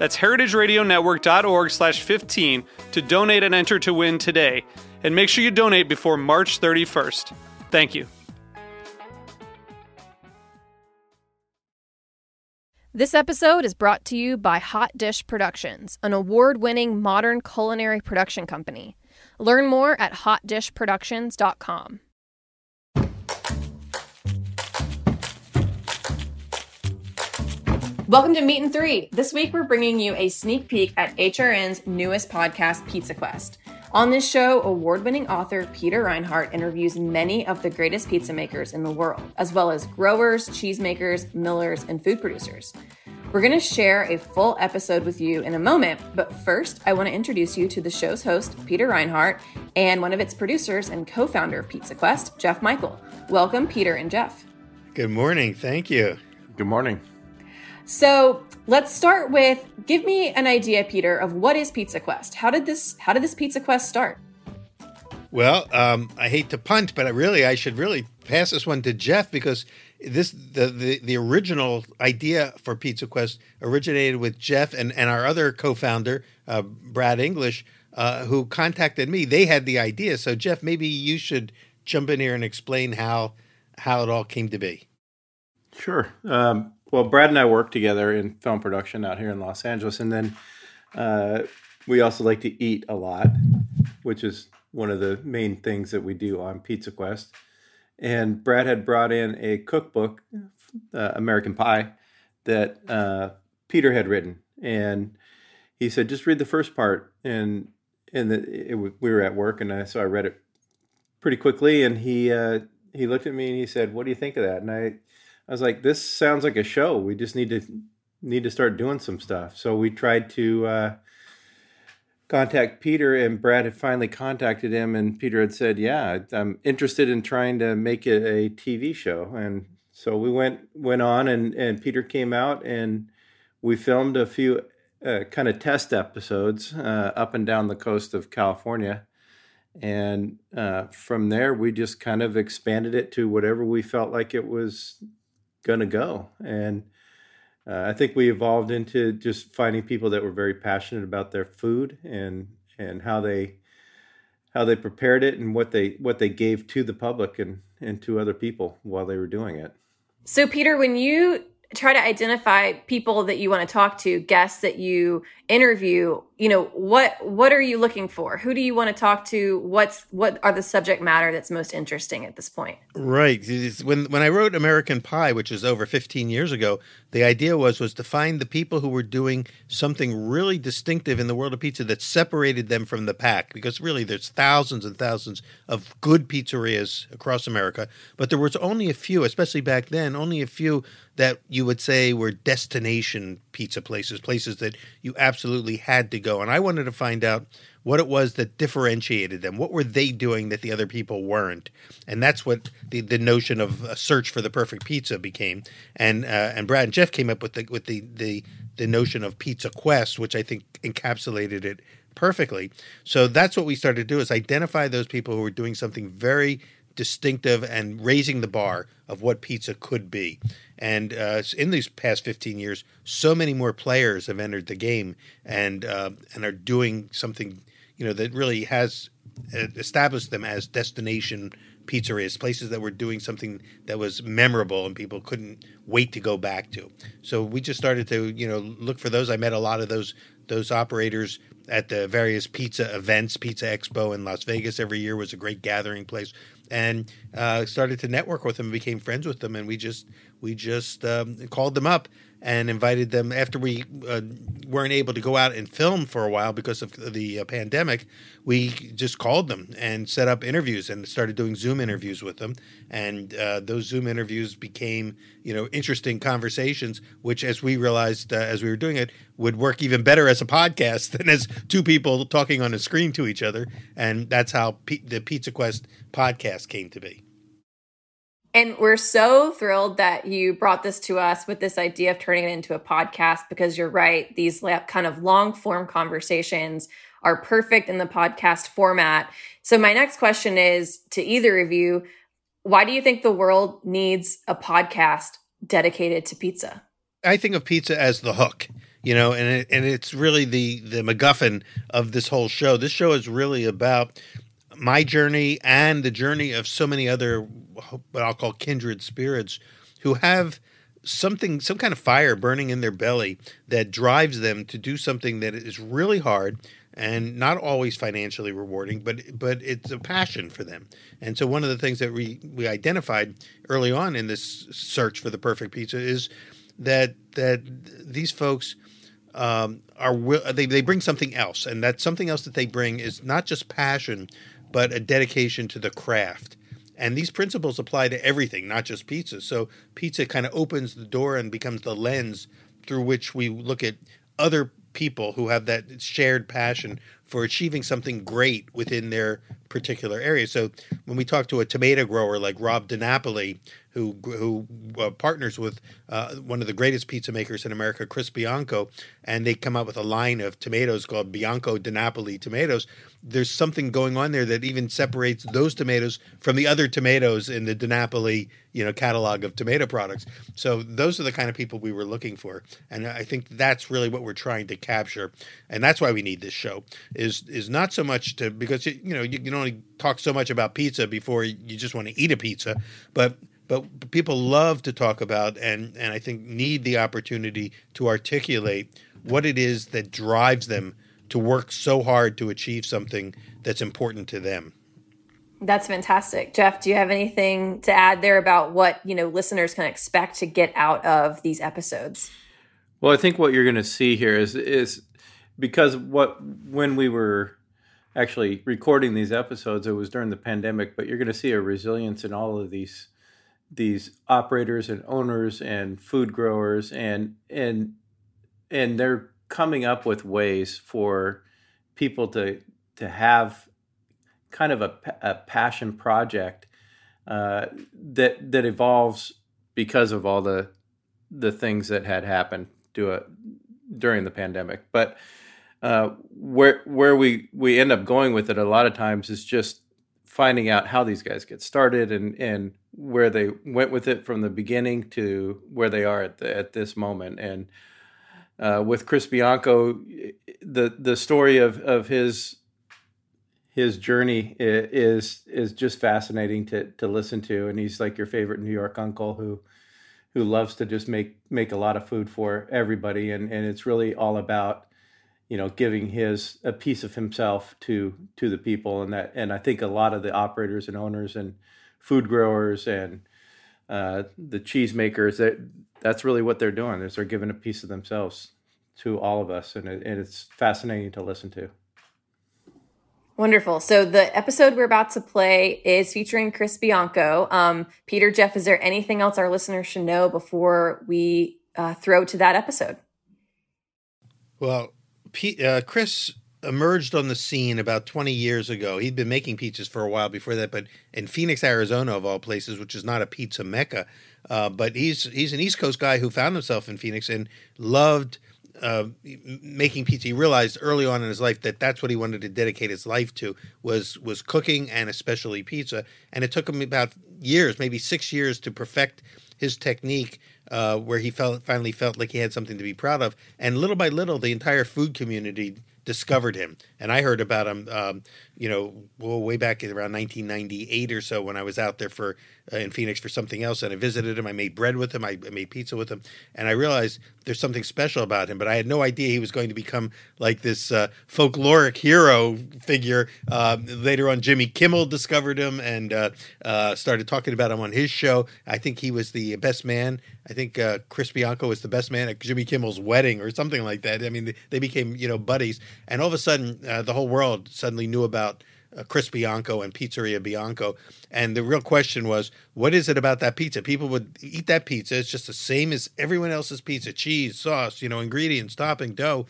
That's heritageradionetwork.org slash 15 to donate and enter to win today. And make sure you donate before March 31st. Thank you. This episode is brought to you by Hot Dish Productions, an award winning modern culinary production company. Learn more at hotdishproductions.com. Welcome to Meat and Three. This week we're bringing you a sneak peek at HRN's newest podcast, Pizza Quest. On this show, award winning author Peter Reinhart interviews many of the greatest pizza makers in the world, as well as growers, cheesemakers, millers, and food producers. We're going to share a full episode with you in a moment, but first, I want to introduce you to the show's host, Peter Reinhart, and one of its producers and co founder of Pizza Quest, Jeff Michael. Welcome, Peter and Jeff. Good morning. Thank you. Good morning. So let's start with give me an idea, Peter, of what is Pizza Quest. How did this How did this Pizza Quest start? Well, um, I hate to punt, but I really I should really pass this one to Jeff because this the, the the original idea for Pizza Quest originated with Jeff and and our other co-founder uh, Brad English, uh, who contacted me. They had the idea, so Jeff, maybe you should jump in here and explain how how it all came to be. Sure. Um, well, Brad and I work together in film production out here in Los Angeles, and then uh, we also like to eat a lot, which is one of the main things that we do on Pizza Quest. And Brad had brought in a cookbook, uh, American Pie, that uh, Peter had written, and he said, "Just read the first part." And and the, it, we were at work, and I, so I read it pretty quickly, and he uh, he looked at me and he said, "What do you think of that?" And I I was like, this sounds like a show. We just need to need to start doing some stuff. So we tried to uh, contact Peter, and Brad had finally contacted him, and Peter had said, "Yeah, I'm interested in trying to make it a TV show." And so we went went on, and and Peter came out, and we filmed a few uh, kind of test episodes uh, up and down the coast of California. And uh, from there, we just kind of expanded it to whatever we felt like it was going to go. And uh, I think we evolved into just finding people that were very passionate about their food and and how they how they prepared it and what they what they gave to the public and and to other people while they were doing it. So Peter, when you try to identify people that you want to talk to, guests that you interview, you know, what what are you looking for? Who do you want to talk to? What's what are the subject matter that's most interesting at this point? Right. When when I wrote American Pie, which is over 15 years ago, the idea was was to find the people who were doing something really distinctive in the world of pizza that separated them from the pack because really there's thousands and thousands of good pizzerias across America, but there was only a few, especially back then, only a few that you would say were destination pizza places, places that you absolutely had to go. And I wanted to find out what it was that differentiated them. What were they doing that the other people weren't? And that's what the, the notion of a search for the perfect pizza became. And uh, and Brad and Jeff came up with the with the the the notion of Pizza Quest, which I think encapsulated it perfectly. So that's what we started to do is identify those people who were doing something very distinctive and raising the bar of what pizza could be. And uh, in these past 15 years, so many more players have entered the game and uh, and are doing something you know that really has uh, established them as destination pizzerias, places that were doing something that was memorable and people couldn't wait to go back to. So we just started to you know look for those. I met a lot of those those operators at the various pizza events. Pizza Expo in Las Vegas every year was a great gathering place, and uh, started to network with them became friends with them. And we just we just um, called them up and invited them after we uh, weren't able to go out and film for a while because of the uh, pandemic. We just called them and set up interviews and started doing Zoom interviews with them. And uh, those Zoom interviews became, you know, interesting conversations, which, as we realized uh, as we were doing it, would work even better as a podcast than as two people talking on a screen to each other. And that's how P- the Pizza Quest podcast came to be. And we're so thrilled that you brought this to us with this idea of turning it into a podcast because you're right. These kind of long form conversations are perfect in the podcast format. So, my next question is to either of you why do you think the world needs a podcast dedicated to pizza? I think of pizza as the hook, you know, and it, and it's really the the MacGuffin of this whole show. This show is really about my journey and the journey of so many other what I'll call kindred spirits who have something some kind of fire burning in their belly that drives them to do something that is really hard and not always financially rewarding but but it's a passion for them. And so one of the things that we we identified early on in this search for the perfect pizza is that that these folks um, are they they bring something else. And that something else that they bring is not just passion but a dedication to the craft. And these principles apply to everything, not just pizza. So pizza kind of opens the door and becomes the lens through which we look at other people who have that shared passion for achieving something great within their particular area. So when we talk to a tomato grower like Rob DiNapoli, who who uh, partners with uh, one of the greatest pizza makers in America, Chris Bianco, and they come out with a line of tomatoes called Bianco DiNapoli tomatoes. There's something going on there that even separates those tomatoes from the other tomatoes in the DiNapoli you know catalog of tomato products. So those are the kind of people we were looking for, and I think that's really what we're trying to capture, and that's why we need this show. Is is not so much to because you know you can only talk so much about pizza before you just want to eat a pizza, but but people love to talk about and and I think need the opportunity to articulate what it is that drives them to work so hard to achieve something that's important to them. That's fantastic. Jeff, do you have anything to add there about what, you know, listeners can expect to get out of these episodes? Well, I think what you're going to see here is is because what when we were actually recording these episodes, it was during the pandemic, but you're going to see a resilience in all of these these operators and owners and food growers and and and they're coming up with ways for people to to have kind of a, a passion project uh, that that evolves because of all the the things that had happened to it during the pandemic. But uh, where where we we end up going with it a lot of times is just finding out how these guys get started and and where they went with it from the beginning to where they are at the, at this moment. And uh, with Chris Bianco, the the story of of his his journey is is just fascinating to to listen to. And he's like your favorite New York uncle who who loves to just make make a lot of food for everybody. And and it's really all about you know giving his a piece of himself to to the people and that and i think a lot of the operators and owners and food growers and uh, the cheese makers that that's really what they're doing is they're giving a piece of themselves to all of us and, it, and it's fascinating to listen to Wonderful. So the episode we're about to play is featuring Chris Bianco. Um, Peter, Jeff, is there anything else our listeners should know before we uh, throw to that episode? Well, P- uh, Chris emerged on the scene about 20 years ago. He'd been making pizzas for a while before that, but in Phoenix, Arizona, of all places, which is not a pizza mecca, uh, but he's he's an East Coast guy who found himself in Phoenix and loved uh, making pizza. He realized early on in his life that that's what he wanted to dedicate his life to was was cooking and especially pizza. And it took him about years, maybe six years, to perfect his technique uh, where he felt finally felt like he had something to be proud of. And little by little, the entire food community discovered him. And I heard about him um, you know, well, way back around 1998 or so when I was out there for uh, in Phoenix for something else, and I visited him. I made bread with him. I, made pizza with him, and I realized there's something special about him. But I had no idea he was going to become like this uh, folkloric hero figure. Uh, later on, Jimmy Kimmel discovered him and uh, uh, started talking about him on his show. I think he was the best man. I think uh, Chris Bianco was the best man at Jimmy Kimmel's wedding or something like that. I mean, they became you know buddies, and all of a sudden, the whole world suddenly knew about uh, Chris Bianco and Pizzeria Bianco. And the real question was, what is it about that pizza? People would eat that pizza. It's just the same as everyone else's pizza cheese, sauce, you know, ingredients, topping, dough.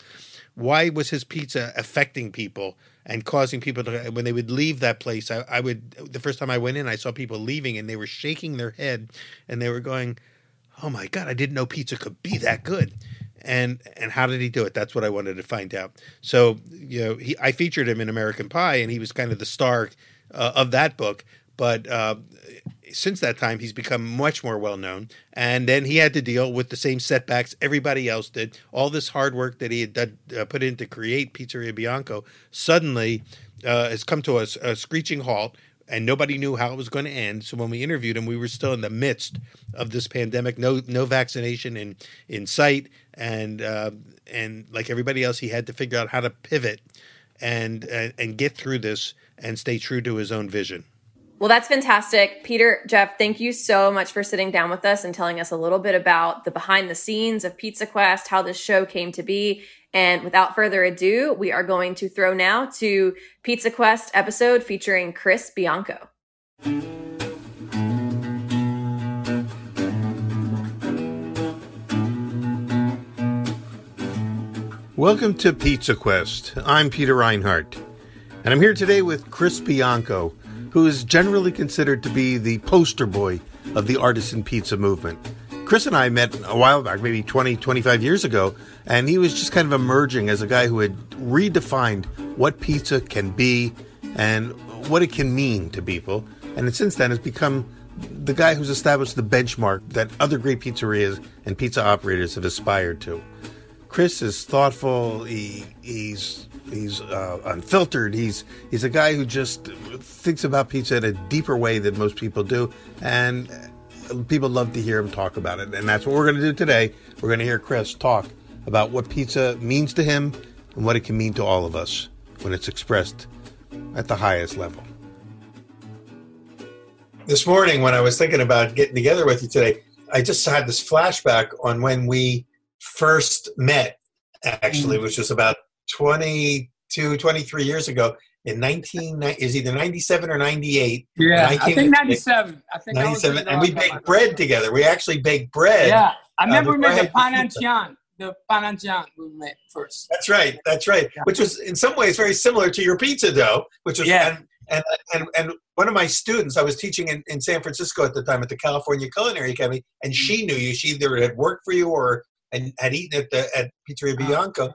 Why was his pizza affecting people and causing people to, when they would leave that place? I, I would, the first time I went in, I saw people leaving and they were shaking their head and they were going, oh my God, I didn't know pizza could be that good and and how did he do it? That's what I wanted to find out. So you know, he, I featured him in American Pie, and he was kind of the star uh, of that book. But uh, since that time, he's become much more well known. And then he had to deal with the same setbacks everybody else did. All this hard work that he had done, uh, put in to create Pizzeria Bianco suddenly uh, has come to a, a screeching halt and nobody knew how it was going to end. So when we interviewed him, we were still in the midst of this pandemic, no no vaccination in in sight, and uh, and like everybody else, he had to figure out how to pivot and uh, and get through this and stay true to his own vision. Well, that's fantastic. Peter, Jeff, thank you so much for sitting down with us and telling us a little bit about the behind the scenes of Pizza Quest, how this show came to be, and without further ado, we are going to throw now to Pizza Quest episode featuring Chris Bianco. Welcome to Pizza Quest. I'm Peter Reinhart, and I'm here today with Chris Bianco, who is generally considered to be the poster boy of the artisan pizza movement. Chris and I met a while back, maybe 20, 25 years ago, and he was just kind of emerging as a guy who had redefined what pizza can be and what it can mean to people. And since then has become the guy who's established the benchmark that other great pizzerias and pizza operators have aspired to. Chris is thoughtful. He he's he's uh, unfiltered. He's he's a guy who just thinks about pizza in a deeper way than most people do, and people love to hear him talk about it. And that's what we're going to do today. We're going to hear Chris talk about what pizza means to him and what it can mean to all of us when it's expressed at the highest level. This morning, when I was thinking about getting together with you today, I just had this flashback on when we first met, actually, mm-hmm. which was about 22, 23 years ago in 19 is either 97 or 98 yeah I, I, think 97 i think 97 and we baked bread together we actually baked bread yeah i remember uh, we made the panancian the panancian we made first that's right that's right yeah. which was in some ways very similar to your pizza dough which was yeah. and, and and and one of my students i was teaching in, in san francisco at the time at the california culinary academy and she knew you she either had worked for you or and had eaten at the at pizzeria uh-huh.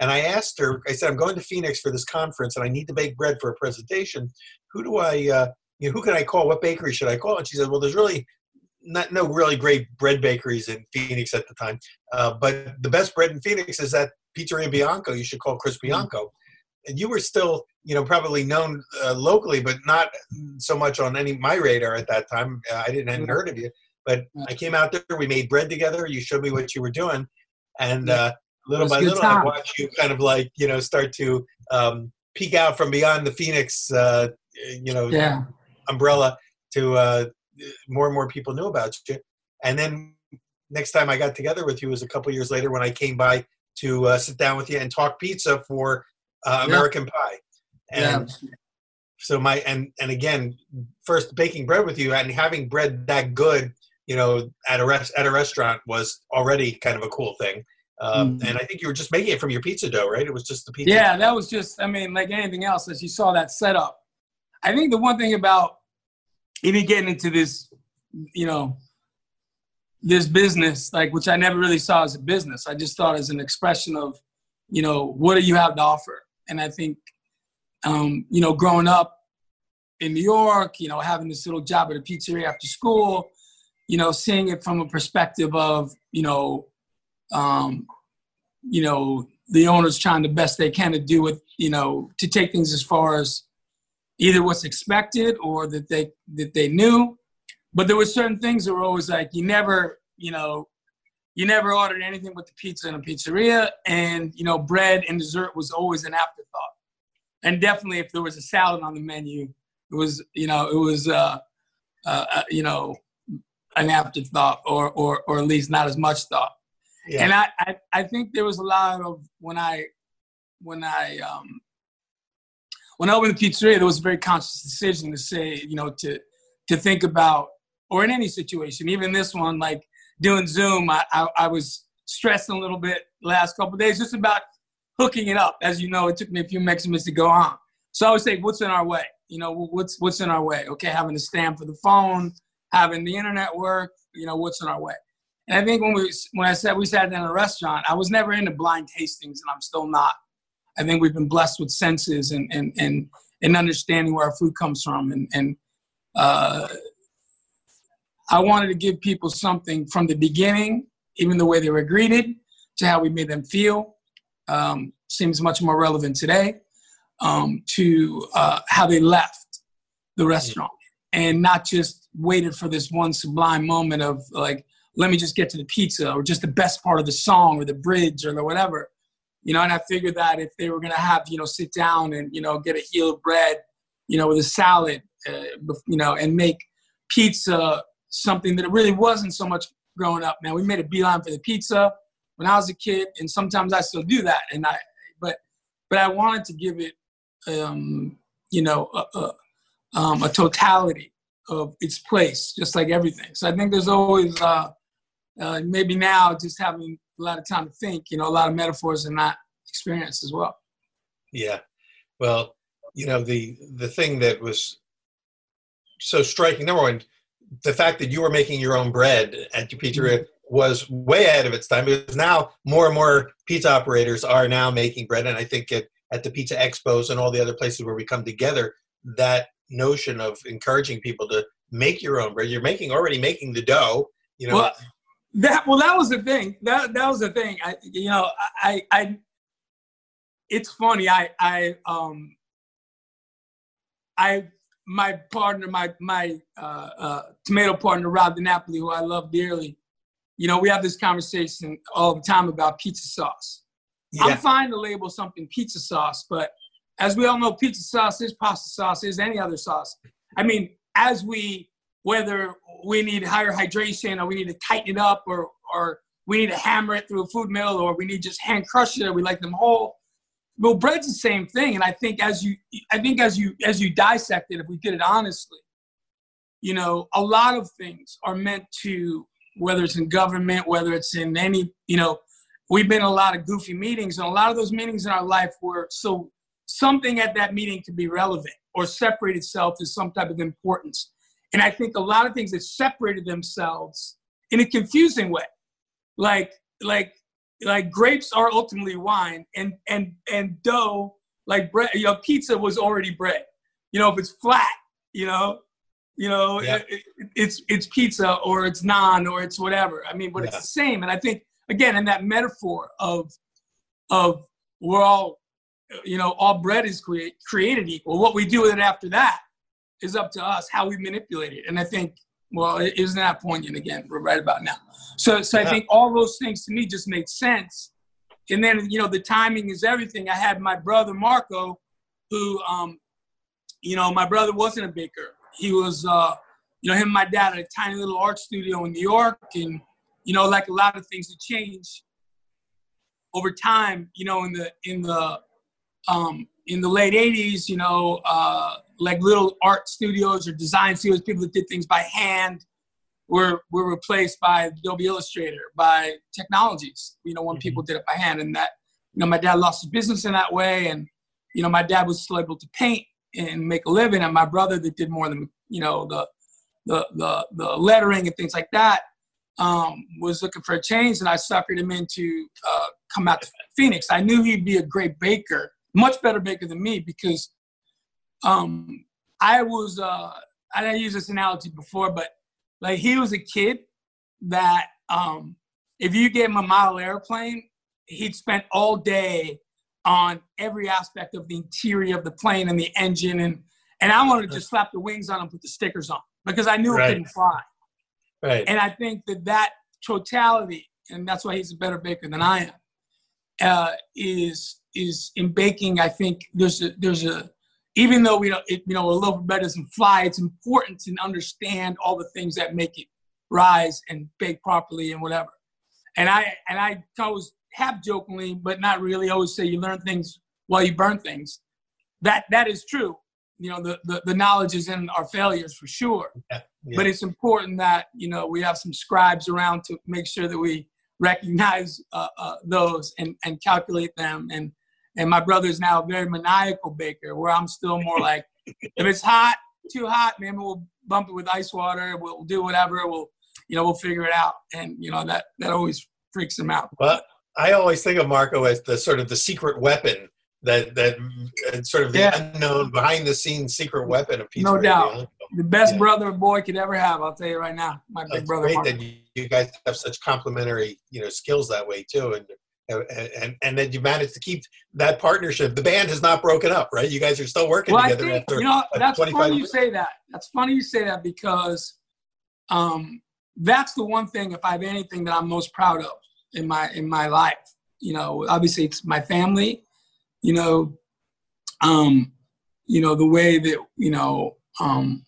And I asked her, I said, I'm going to Phoenix for this conference and I need to bake bread for a presentation. Who do I, uh, you know, who can I call? What bakery should I call? And she said, well, there's really not no really great bread bakeries in Phoenix at the time. Uh, but the best bread in Phoenix is at Pizzeria Bianco. You should call Chris mm-hmm. Bianco. And you were still, you know, probably known uh, locally, but not so much on any my radar at that time. Uh, I didn't hadn't mm-hmm. heard of you, but I came out there. We made bread together. You showed me what you were doing, and uh, little by little, time. I watch you kind of like you know start to um, peek out from beyond the Phoenix, uh, you know, yeah. umbrella to uh, more and more people knew about you. And then next time I got together with you was a couple years later when I came by to uh, sit down with you and talk pizza for uh, American yeah. Pie. And yeah. so my and and again, first baking bread with you and having bread that good, you know, at a rest at a restaurant was already kind of a cool thing. Um, mm. And I think you were just making it from your pizza dough, right? It was just the pizza. Yeah, dough. that was just. I mean, like anything else, as you saw that setup. I think the one thing about even getting into this, you know, this business, like which I never really saw as a business. I just thought as an expression of, you know, what do you have to offer? And I think, um, you know, growing up in New York, you know, having this little job at a pizzeria after school, you know, seeing it from a perspective of, you know, um, you know, the owners trying the best they can to do it, you know, to take things as far as, either what's expected or that they that they knew. But there were certain things that were always like you never, you know, you never ordered anything but the pizza in a pizzeria, and you know, bread and dessert was always an afterthought. And definitely, if there was a salad on the menu, it was, you know, it was, uh, uh, uh you know, an afterthought, or or or at least not as much thought. Yeah. And I, I I think there was a lot of when I when I um when I opened the pizzeria, there was a very conscious decision to say, you know, to to think about, or in any situation, even this one, like doing Zoom, I, I, I was stressing a little bit last couple days just about hooking it up. As you know, it took me a few minutes to go on. So I would say, what's in our way? You know, what's what's in our way? Okay, having a stand for the phone, having the internet work. You know, what's in our way? And I think when we when I said we sat in a restaurant, I was never into blind tastings, and I'm still not. I think we've been blessed with senses and and and, and understanding where our food comes from, and and uh, I wanted to give people something from the beginning, even the way they were greeted, to how we made them feel. Um, seems much more relevant today um, to uh, how they left the restaurant and not just waited for this one sublime moment of like, let me just get to the pizza or just the best part of the song or the bridge or the whatever you know, and I figured that if they were going to have, you know, sit down and, you know, get a heel of bread, you know, with a salad, uh, you know, and make pizza something that it really wasn't so much growing up. Now, we made a beeline for the pizza when I was a kid, and sometimes I still do that. And I, but, but I wanted to give it, um, you know, a, a, um, a totality of its place, just like everything. So I think there's always, uh, uh, maybe now just having a lot of time to think, you know, a lot of metaphors in not experience as well. Yeah. Well, you know, the the thing that was so striking, number one, the fact that you were making your own bread at your pizzeria mm-hmm. was way ahead of its time because now more and more pizza operators are now making bread. And I think at, at the pizza expos and all the other places where we come together, that notion of encouraging people to make your own bread, you're making already making the dough, you know. Well, that well, that was the thing. That that was the thing. I you know I I. It's funny. I I um. I my partner, my my uh, uh, tomato partner, Rob DiNapoli, who I love dearly. You know, we have this conversation all the time about pizza sauce. Yeah. I'm fine to label something pizza sauce, but as we all know, pizza sauce is pasta sauce, is any other sauce. I mean, as we whether we need higher hydration or we need to tighten it up or, or we need to hammer it through a food mill or we need just hand crush it or we like them whole. Well, bread's the same thing. And I think as you, I think as you, as you dissect it, if we did it honestly, you know, a lot of things are meant to, whether it's in government, whether it's in any, you know, we've been in a lot of goofy meetings and a lot of those meetings in our life were so something at that meeting could be relevant or separate itself as some type of importance. And I think a lot of things that separated themselves in a confusing way. Like, like, like grapes are ultimately wine and and and dough, like bread, you know, pizza was already bread. You know, if it's flat, you know, you know, yeah. it, it's it's pizza or it's naan or it's whatever. I mean, but yeah. it's the same. And I think again, in that metaphor of of we're all, you know, all bread is create, created equal. What we do with it after that is up to us how we manipulate it. And I think, well, isn't that poignant again? We're right about now. So, so yeah. I think all those things to me just made sense. And then, you know, the timing is everything. I had my brother Marco, who, um, you know, my brother wasn't a baker. He was, uh, you know, him and my dad had a tiny little art studio in New York. And, you know, like a lot of things that change over time, you know, in the, in the, um, in the late 80s, you know, uh, like little art studios or design studios, people that did things by hand were, were replaced by Adobe Illustrator, by technologies, you know, when mm-hmm. people did it by hand. And that, you know, my dad lost his business in that way. And, you know, my dad was still able to paint and make a living. And my brother that did more than, you know, the, the, the, the lettering and things like that, um, was looking for a change. And I suckered him into uh, come out to Phoenix. I knew he'd be a great baker much better baker than me because um, I was, uh, I didn't use this analogy before, but like he was a kid that um, if you gave him a model airplane, he'd spent all day on every aspect of the interior of the plane and the engine and and I wanted to just slap the wings on and put the stickers on because I knew Right. it couldn't fly. Right. And I think that that totality, and that's why he's a better baker than I am, uh, is is in baking. I think there's a there's a even though we don't it, you know a loaf of bread doesn't fly, it's important to understand all the things that make it rise and bake properly and whatever. And I and I always half jokingly, but not really, always say you learn things while you burn things. That that is true. You know, the, the, the knowledge is in our failures for sure Yeah. but it's important that you know we have some scribes around to make sure that we recognize uh, uh, those and, and calculate them and and my brother's now a very maniacal baker where i'm still more like if it's hot too hot maybe we'll bump it with ice water we'll do whatever we'll you know we'll figure it out and you know that that always freaks him out Well, I always think of Marco as the sort of the secret weapon that that uh, sort of the Yeah. unknown behind the scenes secret weapon of pizza. No Radio. doubt. the best Yeah. brother a boy could ever have i'll tell you right now my big It's brother great that you, you guys have such complementary, you know, skills that way too, and and and, that you managed to keep that partnership. The band has not broken up, right? You guys are still working well, I together think, after. you know, that's 25 funny you say that. That's funny you say that because um, that's the one thing, if I have anything that I'm most proud of in my in my life. You know, obviously it's my family. You know, um, you know the way that you know um,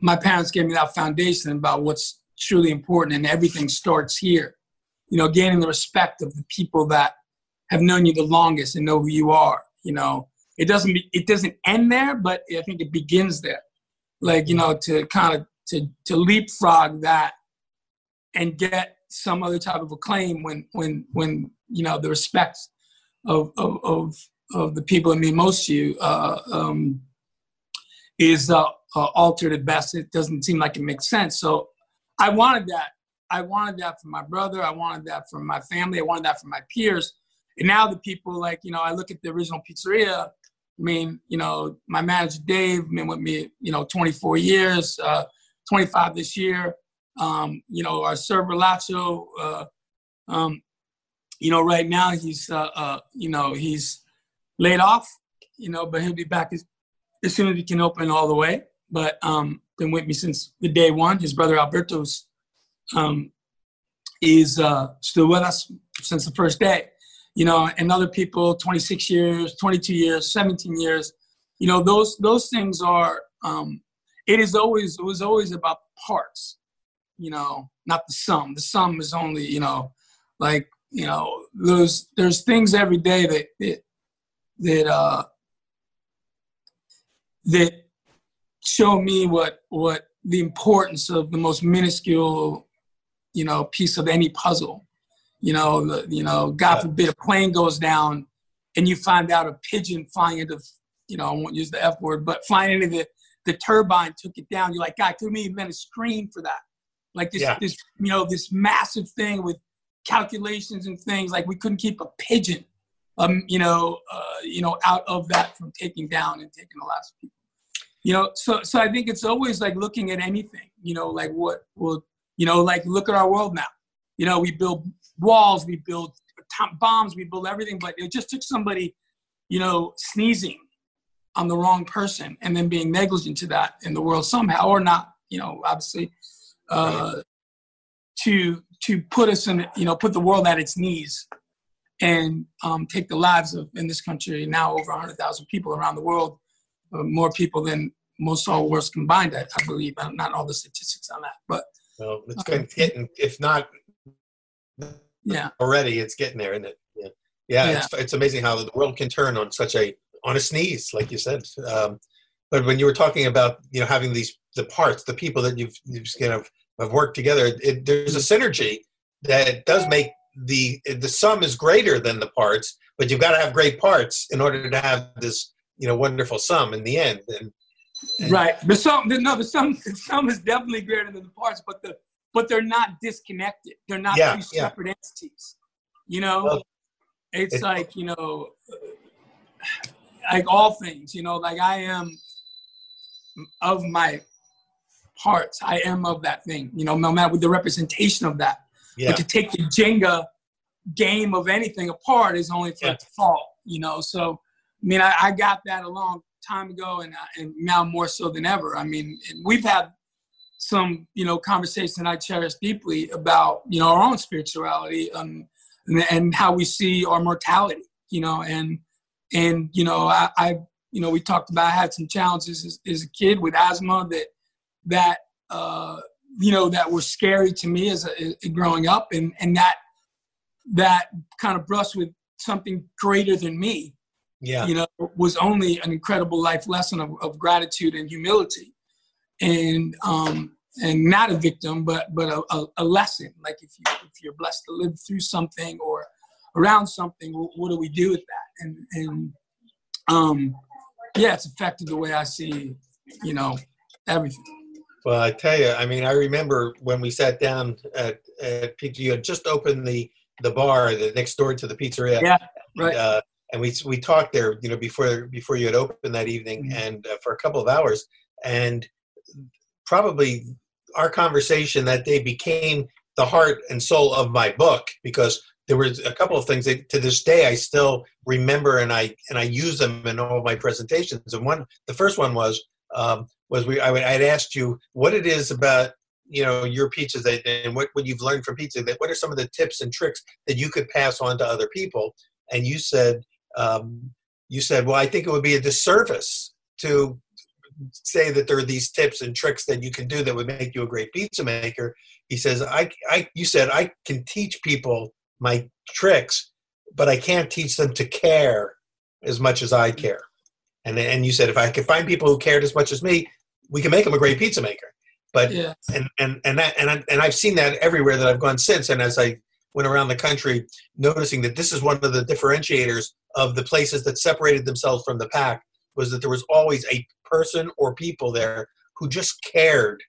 my parents gave me that foundation about what's truly important, and everything starts here. You know, gaining the respect of the people that have known you the longest and know who you are. You know, it doesn't be, it doesn't end there, but I think it begins there. Like you know, to kind of to to leapfrog that and get some other type of acclaim when when when you know the respect of of of, of the people that mean most to you uh, um, is uh, uh, altered at best. It doesn't seem like it makes sense. So I wanted that. I wanted that from my brother. I wanted that from my family. I wanted that from my peers. And now the people like, you know, I look at the original pizzeria. I mean, you know, my manager Dave been with me, you know, 24 years, uh, 25 this year. Um, you know, our server Lacho, uh, um, you know, right now he's, uh, uh, you know, he's laid off, you know, but he'll be back as, as soon as he can open all the way. But um, been with me since the day one. His brother Alberto's um, is uh, still with us since the first day. You know, and other people, 26 years, 22 years, 17 years. You know, those those things are. Um, it is always it was always about parts. You know, not the sum. The sum is only you know, like you know, there's there's things every day that that that uh, that show me what what the importance of the most minuscule you know piece of any puzzle. You know the, you know god forbid a plane goes down and you find out a pigeon flying into you know i won't use the f word but flying into the the turbine took it down. You're like god could we have been a screen for that. Like this Yeah. this you know this massive thing with calculations and things. Like we couldn't keep a pigeon um you know uh, you know out of that from taking down and taking the last people you know so so i think it's always like looking at anything you know like what will you know like look at our world now you know we build walls we build bombs we build everything but it just took somebody you know sneezing on the wrong person and then being negligent to that in the world somehow or not you know obviously uh to to put us in you know put the world at its knees and um, take the lives of in this country now over 100,000 people around the world uh, more people than most all wars combined, I, I believe. Uh, Not all the statistics on that, but Well, it's going getting, if not yeah, already, it's getting there, isn't it? Yeah, yeah. Yeah. It's, it's amazing how the world can turn on such a on a sneeze, like you said. Um, but when you were talking about you know having these the parts, the people that you've you've kind of have worked together, it, there's a synergy that does make the the sum is greater than the parts, but you've got to have great parts in order to have this you know wonderful sum in the end. And right. Sum, the, no, sum, the sum is definitely greater than the parts, but the but they're not disconnected. They're not Yeah, two yeah. separate entities. You know, Well, it's it- like you know, uh, like all things. You know, like I am of my parts. I am of that thing. You know, no matter with the representation of that. yeah, But to take the Jenga game of anything apart is only for Yeah. it to fall, you know. So, I mean, I, I got that a long time ago, and and now more so than ever. I mean, we've had some you know conversation I cherish deeply about you know our own spirituality um, and, and how we see our mortality. You know, and and you know I, I you know we talked about I had some challenges as, as a kid with asthma that that uh, you know that were scary to me as, a, as growing up, and and that that kind of brushed with something greater than me. Yeah, you know, was only an incredible life lesson of, of gratitude and humility, and um, and not a victim, but but a, a, a, lesson. Like if you if you're blessed to live through something or around something, what, what do we do with that? And and um, yeah, it's affected the way I see, you know, everything. Well, I tell you, I mean, I remember when we sat down at, at pizza. You had just opened the the bar the next door to the pizzeria. Yeah, right. And, uh, and we we talked there, you know, before before you had opened that evening, mm-hmm. and uh, for a couple of hours, and probably our conversation that day became the heart and soul of my book because there was a couple of things that to this day I still remember and I and I use them in all of my presentations. And one, the first one was um, was we I would asked you what it is about you know your pizzas that and what, what you've learned from pizza that what are some of the tips and tricks that you could pass on to other people and you said um, you said well i think it would be a disservice to say that there are these tips and tricks that you can do that would make you a great pizza maker he says i, I you said i can teach people my tricks but i can't teach them to care as much as i care and and you said if i could find people who cared as much as me we can make them a great pizza maker but yeah. and and and that and I, and I've seen that everywhere that I've gone since. And as I went around the country, noticing that this is one of the differentiators of the places that separated themselves from the pack was that there was always a person or people there who just cared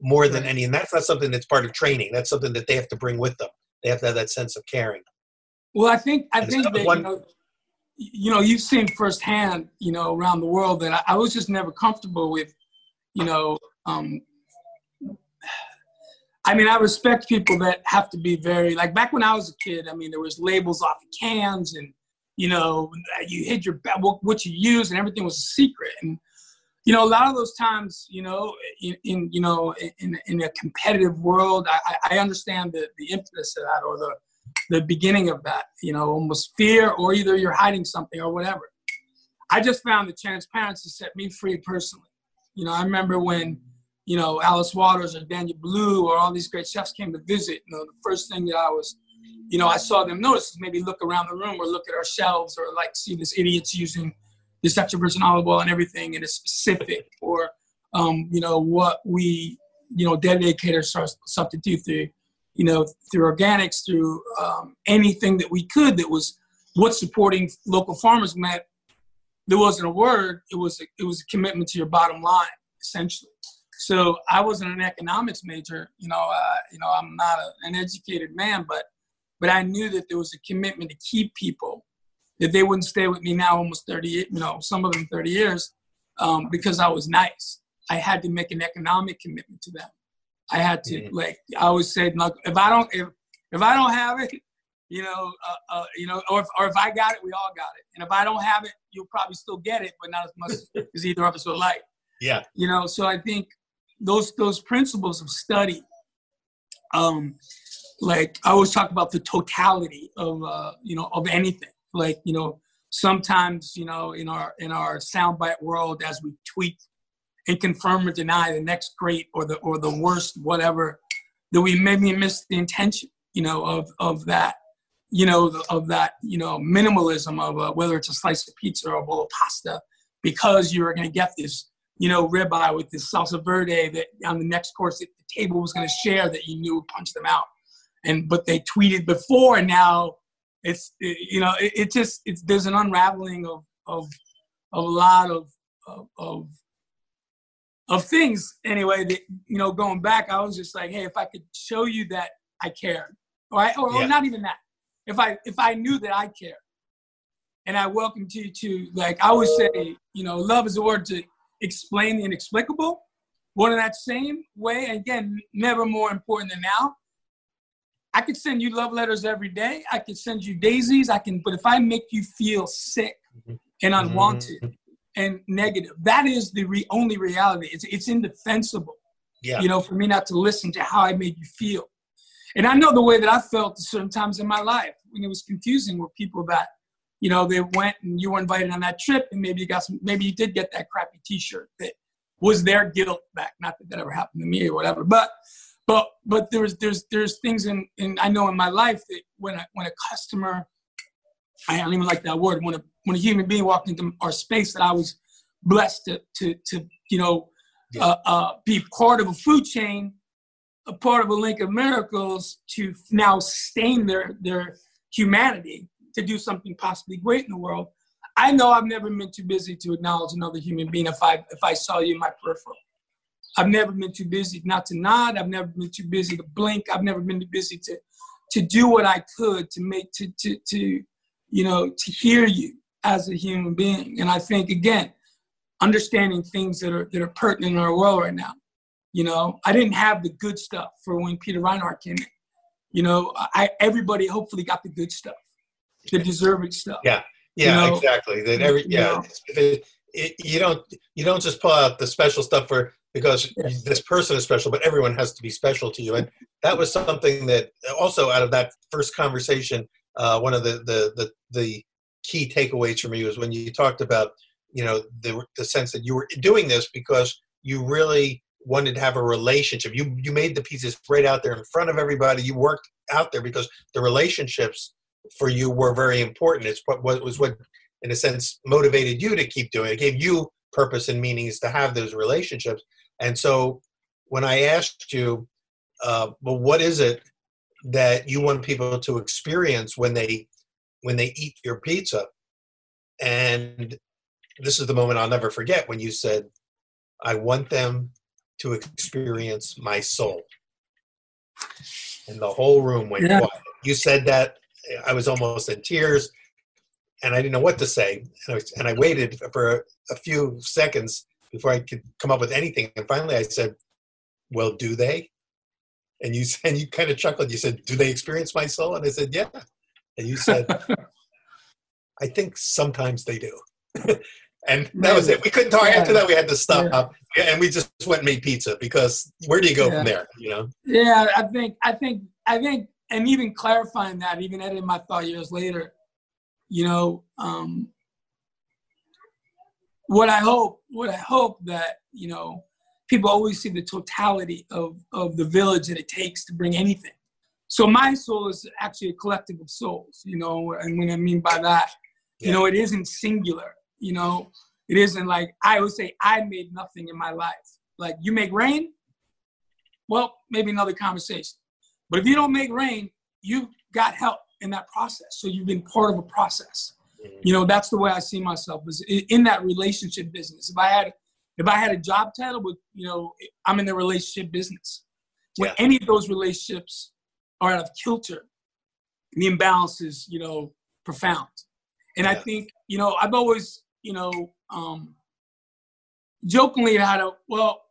more than any. And that's not something that's part of training. That's something that they have to bring with them. They have to have that sense of caring. Well, I think I and think that one, you know, you know you've seen firsthand, you know, around the world that I, I was just never comfortable with, you know, um, I mean, I respect people that have to be very like back when I was a kid. I mean, there was labels off of cans, and you know, you hid your what you use, and everything was a secret. And you know, a lot of those times, you know, in, in you know, in in a competitive world, I, I understand the the impetus of that or the the beginning of that. You know, almost fear, or either you're hiding something or whatever. I just found the transparency set me free personally. You know, I remember when you know, Alice Waters or Daniel Boulud or all these great chefs came to visit, you know, the first thing that I was, you know, I saw them notice maybe look around the room or look at our shelves or like see this idiot's using this extra virgin olive oil and everything and it's specific or, um, you know, what we, you know, dedicate ourselves to do through, you know, through organics, through um, anything that we could that was what supporting local farmers meant. There wasn't a word. It was a, it was a commitment to your bottom line, essentially. So I wasn't an economics major. You know, uh, you know, I'm not a, an educated man, but but I knew that there was a commitment to keep people, that they wouldn't stay with me now almost 30, you know, some of them 30 years, um, because I was nice. I had to make an economic commitment to them. I had to mm-hmm. like I always said, look, if I don't if if I don't have it, you know, uh, uh, you know, or if, or if I got it, we all got it. And if I don't have it, you'll probably still get it, but not as much as either of us would like. Yeah. You know, so I think those those principles of study um like i always talk about the totality of uh you know of anything like you know sometimes you know in our in our soundbite world as we tweak and confirm or deny the next great or the or the worst whatever that we maybe miss the intention you know of of that you know of that you know minimalism of uh, whether it's a slice of pizza or a bowl of pasta because you're going to get this you know, ribeye with this salsa verde that on the next course that the table was going to share that you knew would punch them out. And but they tweeted before, and now it's it, you know it, it, just it's there's an unraveling of of, of a lot of of, of of things anyway that you know going back i was just like hey if i could show you that i cared or, I, or, yeah. or not even that if i if i knew that i care and i welcome you to like i would say you know love is a word to explain the inexplicable. one in that same way, again, never more important than now. I could send you love letters every day. I could send you daisies. I can, but if I make you feel sick mm-hmm. and unwanted, mm-hmm. and negative. That is the re- only reality. It's it's indefensible. Yeah. You know, for me not to listen to how I made you feel. And I know the way that I felt at certain times in my life when it was confusing with people that, you know, they went and you were invited on that trip and maybe you got some, maybe you did get that crappy t-shirt that was their guilt back. Not that that ever happened to me or whatever, but, but, but there's, there's, there's things in, in, I know in my life that when a, when a customer, I don't even like that word, when a, when a human being walked into our space that I was blessed to, to, to you know, Yeah. uh, uh, be part of a food chain, a part of a link of miracles to now sustain their their humanity to do something possibly great in the world. I know I've never been too busy to acknowledge another human being if I if I saw you in my peripheral. I've never been too busy not to nod. I've never been too busy to blink. I've never been too busy to to do what I could to make to to to you know to hear you as a human being. And I think again, understanding things that are that are pertinent in our world right now. You know, I didn't have the good stuff for when Peter Reinhart came in. You know, I everybody hopefully got the good stuff, the deserving stuff. Yeah. Yeah, You know, exactly. That every you yeah, know. it, it, you don't you don't just pull out the special stuff for because Yeah. this person is special, but everyone has to be special to you. And that was something that also out of that first conversation, uh, one of the, the the the key takeaways for me was when you talked about you know the the sense that you were doing this because you really wanted to have a relationship. You you made the pieces right out there in front of everybody. You worked out there because the relationships for you were very important. It's what what was what in a sense motivated you to keep doing it. It gave you purpose and meanings to have those relationships. And so when I asked you, uh, well, what is it that you want people to experience when they when they eat your pizza? And this is the moment I'll never forget when you said, I want them to experience my soul. And the whole room went Yeah. quiet. You said that, I was almost in tears and I didn't know what to say. And I, was, and I waited for a few seconds before I could come up with anything. And finally I said, Well, do they? And you and you kind of chuckled. You said, Do they experience my soul? And I said, Yeah. And you said, I think sometimes they do. and that was it. We couldn't talk after that. We had to stop, and we just went and made pizza because where do you go Yeah. from there? You know? Yeah, I think, I think, I think, and even clarifying that, even editing my thought years later, you know, um, what I hope, what I hope that you know, people always see the totality of of the village that it takes to bring anything. So my soul is actually a collective of souls, you know, and what I mean by that, you know, it isn't singular, you know, it isn't like I would say I made nothing in my life. Like you make rain, well, maybe another conversation. But if you don't make rain, you've got help in that process. So you've been part of a process. You know, that's the way I see myself is in that relationship business. If I had if I had a job title with, you know, I'm in the relationship business. When Yeah. any of those relationships are out of kilter, the imbalance is, you know, profound. And I think, you know, I've always, you know, um, jokingly had a well,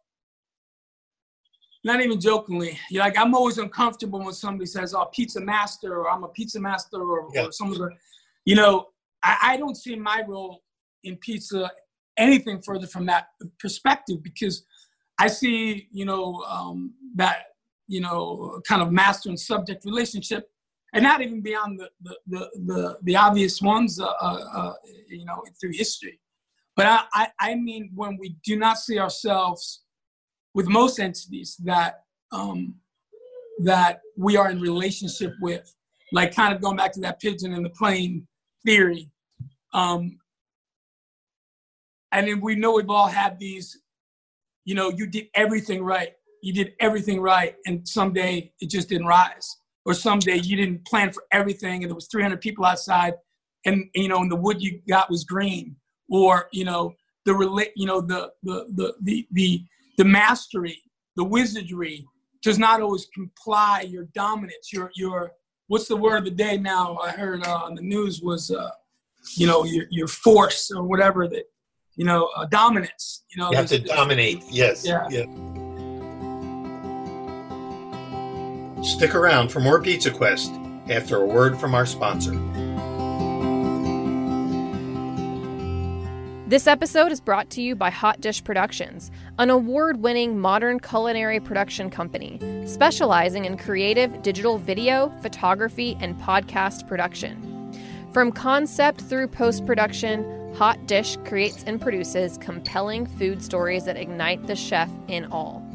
not even jokingly. You're like I'm always uncomfortable when somebody says, "Oh, pizza master," or "I'm a pizza master," or, Yeah. or someone's, like- you know, I, I don't see my role in pizza anything further from that perspective because I see, you know, um, that you know, kind of master and subject relationship, and not even beyond the the the the, the obvious ones, uh, uh, uh, you know, through history. But I, I I mean when we do not see ourselves with most entities that um, that we are in relationship with, like kind of going back to that pigeon in the plane theory. Um, and then we know we've all had these, you know, you did everything right. You did everything right, and someday it just didn't rise. Or someday you didn't plan for everything, and there was 300 people outside, and you know, and the wood you got was green. Or you know, the relate, you know, the the the the the the mastery, the wizardry does not always comply your dominance, your your what's the word of the day now? I heard uh, on the news was uh, you know your your force or whatever that you know uh, dominance. You know, You have to dominate. Yes. Yeah. Stick around for more Pizza Quest after a word from our sponsor. This episode is brought to you by Hot Dish Productions, an award winning modern culinary production company specializing in creative digital video, photography, and podcast production. From concept through post production, Hot Dish creates and produces compelling food stories that ignite the chef in all.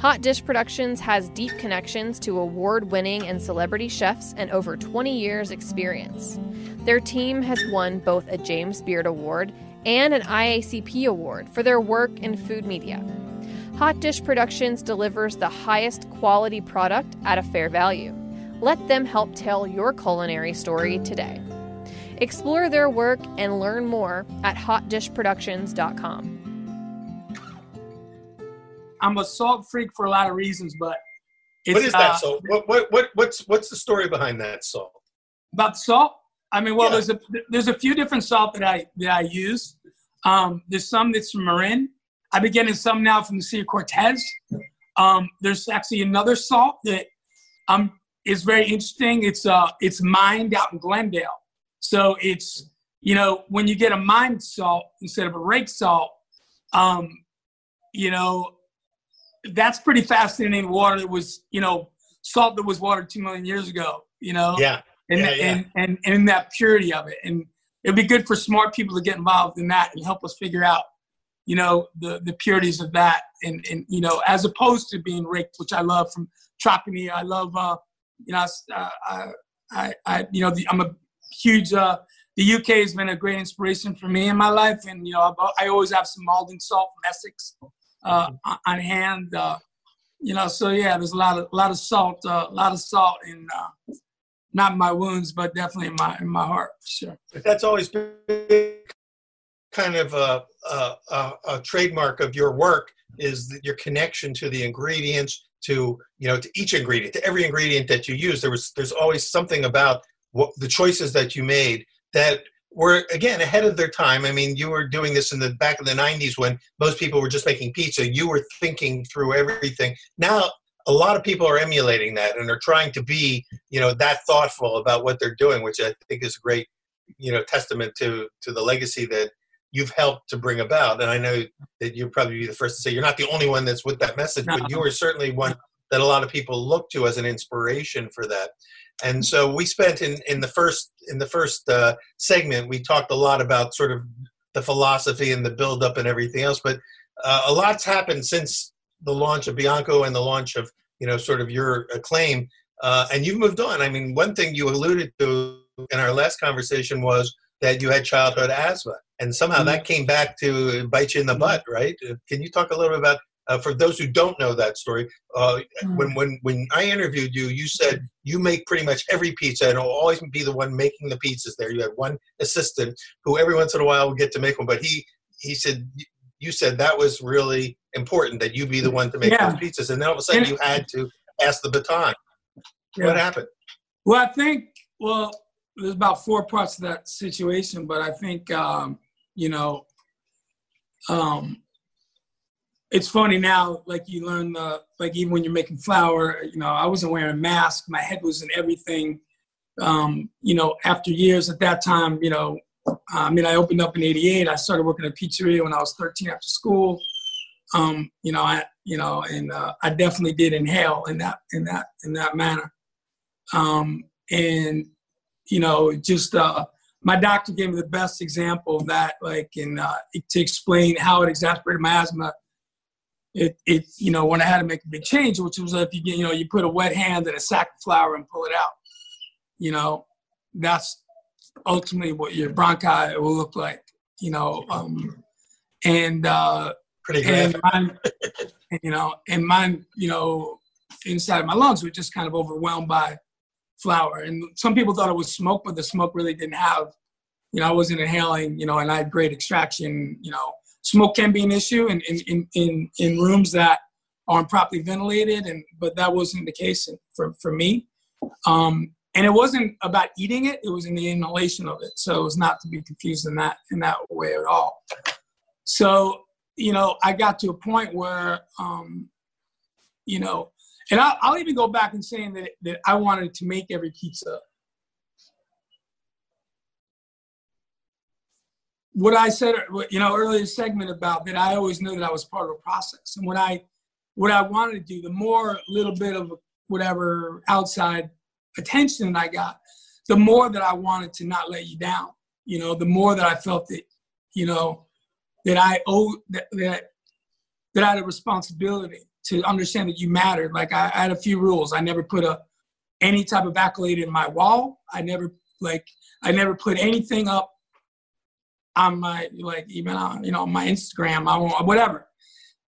Hot Dish Productions has deep connections to award winning and celebrity chefs and over 20 years' experience. Their team has won both a James Beard Award and an IACP award for their work in food media. Hot Dish Productions delivers the highest quality product at a fair value. Let them help tell your culinary story today. Explore their work and learn more at hotdishproductions.com. I'm a salt freak for a lot of reasons, but what is that uh, salt? What, what what what's what's the story behind that salt? About salt? I mean, well, yeah. there's a there's a few different salt that I that I use. Um, there's some that's from Marin. I've been getting some now from the Sea of Cortez. Um, there's actually another salt that um, is very interesting. It's uh, it's mined out in Glendale. So it's you know when you get a mined salt instead of a rake salt, um, you know that's pretty fascinating. Water that was you know salt that was watered two million years ago. You know. Yeah and, yeah, yeah. and, and and that purity of it. And it'd be good for smart people to get involved in that and help us figure out, you know, the the purities of that. And and you know, as opposed to being raked, which I love from Trapani. I love, uh, you know, uh, I, I, I, you know, the, I'm a huge. Uh, the UK has been a great inspiration for me in my life, and you know, I, I always have some Maldon salt from Essex uh, on hand. Uh, you know, so yeah, there's a lot of a lot of salt, uh, a lot of salt in uh, not my wounds, but definitely in my in my heart, sure. That's always been kind of a, a, a, a trademark of your work is your connection to the ingredients, to you know, to each ingredient, to every ingredient that you use. There was there's always something about what the choices that you made that were again ahead of their time. I mean, you were doing this in the back of the '90s when most people were just making pizza. You were thinking through everything. Now a lot of people are emulating that and are trying to be you know that thoughtful about what they're doing which i think is a great you know testament to to the legacy that you've helped to bring about and i know that you'll probably be the first to say you're not the only one that's with that message no. but you are certainly one that a lot of people look to as an inspiration for that and so we spent in in the first in the first uh, segment we talked a lot about sort of the philosophy and the build up and everything else but uh, a lot's happened since the launch of Bianco and the launch of you know sort of your acclaim, uh, and you've moved on. I mean, one thing you alluded to in our last conversation was that you had childhood asthma, and somehow mm-hmm. that came back to bite you in the butt, right? Can you talk a little bit about? Uh, for those who don't know that story, uh, mm-hmm. when when when I interviewed you, you said you make pretty much every pizza, and will always be the one making the pizzas. There, you had one assistant who every once in a while would get to make one, but he he said you said that was really important that you be the one to make yeah. those pizzas, and then all of a sudden you had to pass the baton. Yeah. What happened? Well, I think well, there's about four parts to that situation, but I think um, you know, um, it's funny now. Like you learn the like even when you're making flour, you know, I wasn't wearing a mask. My head was in everything. Um, you know, after years at that time, you know, I mean, I opened up in '88. I started working at a pizzeria when I was 13 after school. Um, you know, I you know, and uh, I definitely did inhale in that in that in that manner. Um, and you know, just uh, my doctor gave me the best example of that, like in uh, to explain how it exacerbated my asthma. It, it, you know, when I had to make a big change, which was if you, you know, you put a wet hand in a sack of flour and pull it out. You know, that's ultimately what your bronchi will look like, you know. Um, and uh, pretty good. And you know, and mine, you know, inside my lungs were just kind of overwhelmed by flour. And some people thought it was smoke, but the smoke really didn't have, you know, I wasn't inhaling, you know, and I had great extraction. You know, smoke can be an issue in in in, in rooms that aren't properly ventilated, and but that wasn't the case for for me. Um, and it wasn't about eating it; it was in the inhalation of it. So it was not to be confused in that in that way at all. So you know, I got to a point where, um, you know, and I'll, I'll even go back and saying that that I wanted to make every pizza what I said, you know, earlier segment about that, I always knew that I was part of a process, and what I what I wanted to do, the more little bit of whatever outside attention that I got, the more that I wanted to not let you down. You know, the more that I felt that, you know, that I owe that that, that I had a responsibility to understand that you mattered. Like I, I had a few rules. I never put a any type of accolade in my wall. I never like I never put anything up on my like even on you know my Instagram, I won't, whatever.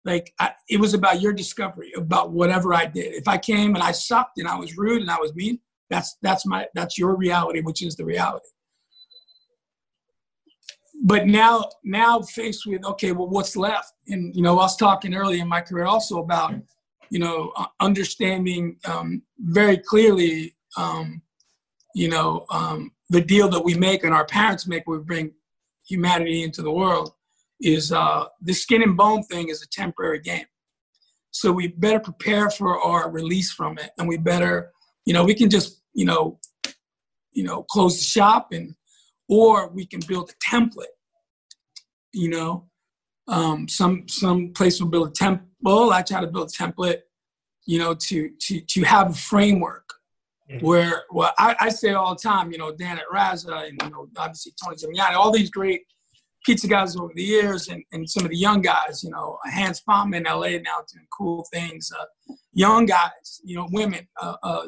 Like I, it was about your discovery about whatever I did. If I came and I sucked and I was rude and I was mean, that's that's my that's your reality, which is the reality. But now now faced with okay, well, what's left? And you know, I was talking earlier in my career also about you know understanding um, very clearly um, you know um, the deal that we make and our parents make. We bring humanity into the world is uh, the skin and bone thing is a temporary game. So we better prepare for our release from it, and we better, you know, we can just, you know, you know, close the shop, and or we can build a template. You know, um, some some place will build a temple. I try to build a template, you know, to to to have a framework mm-hmm. where well I, I, say all the time, you know, Dan at Razza and you know obviously Tony Gemignani, all these great pizza guys over the years and, and some of the young guys, you know, Hans Palm in LA now doing cool things, uh, young guys, you know, women uh, uh,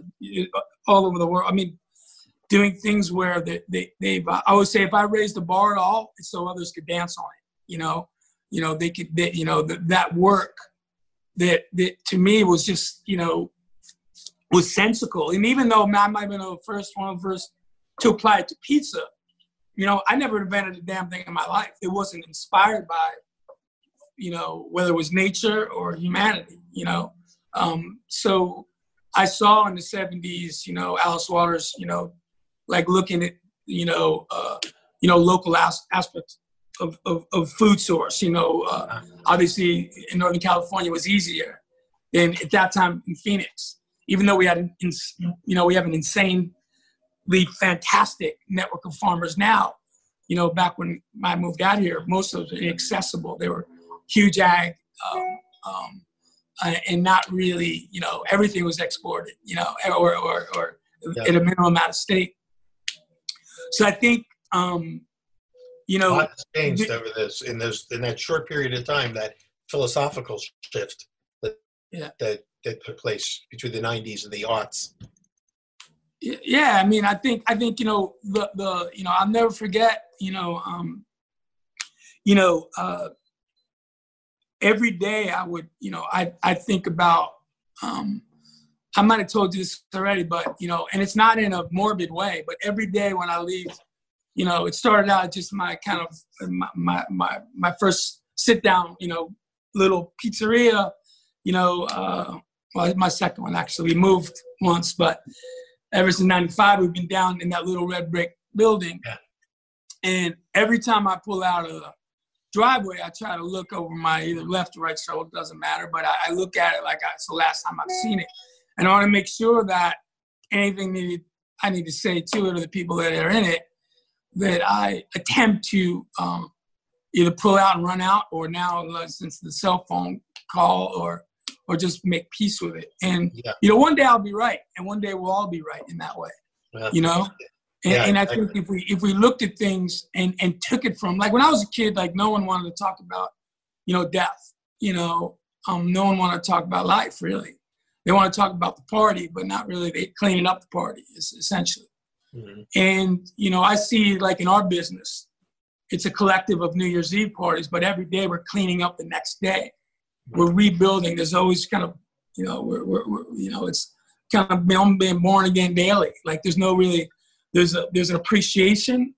all over the world. I mean, doing things where they, they, they've, I always say if I raise the bar at all, it's so others could dance on it, you know, you know, they could, they, you know, the, that work that, that to me was just, you know, was sensical. And even though I might have been the first one first to apply it to pizza, you know, I never invented a damn thing in my life. It wasn't inspired by, you know, whether it was nature or humanity, you know. Um, so I saw in the 70s, you know, Alice Waters, you know, like looking at, you know, uh, you know, local as- aspects of, of, of, food source, you know, uh, obviously in Northern California was easier than at that time in Phoenix, even though we had, an, ins- you know, we have an insanely fantastic network of farmers now. You know, back when I moved out here, most of them inaccessible. They were huge ag, um, um, uh, and not really, you know, everything was exported, you know, or, or, or yeah. at a minimum out of state. So I think, um, you know, a lot has changed over this in this in that short period of time. That philosophical shift that yeah. that that took place between the '90s and the aughts yeah i mean i think i think you know the the you know i'll never forget you know um you know uh every day i would you know i i think about um i might have told you this already but you know and it's not in a morbid way but every day when i leave you know it started out just my kind of my my my, my first sit down you know little pizzeria you know uh well my second one actually we moved once but ever since 95, we've been down in that little red brick building. Yeah. And every time I pull out of the driveway, I try to look over my either left or right shoulder, doesn't matter, but I, I look at it like I, it's the last time I've seen it. And I want to make sure that anything needed, I need to say to it or the people that are in it, that I attempt to um, either pull out and run out, or now since the cell phone call or or just make peace with it. And yeah. you know, one day I'll be right, and one day we'll all be right in that way. Yeah. You know, and, yeah, and I, I think if we if we looked at things and and took it from like when I was a kid, like no one wanted to talk about, you know, death. You know, um, no one wanted to talk about life really. They want to talk about the party, but not really they cleaning up the party essentially. Mm-hmm. And you know, I see like in our business, it's a collective of New Year's Eve parties, but every day we're cleaning up the next day we're rebuilding. There's always kind of, you know, we're, we're, we're you know, it's kind of being, being born again daily. Like there's no really, there's a there's an appreciation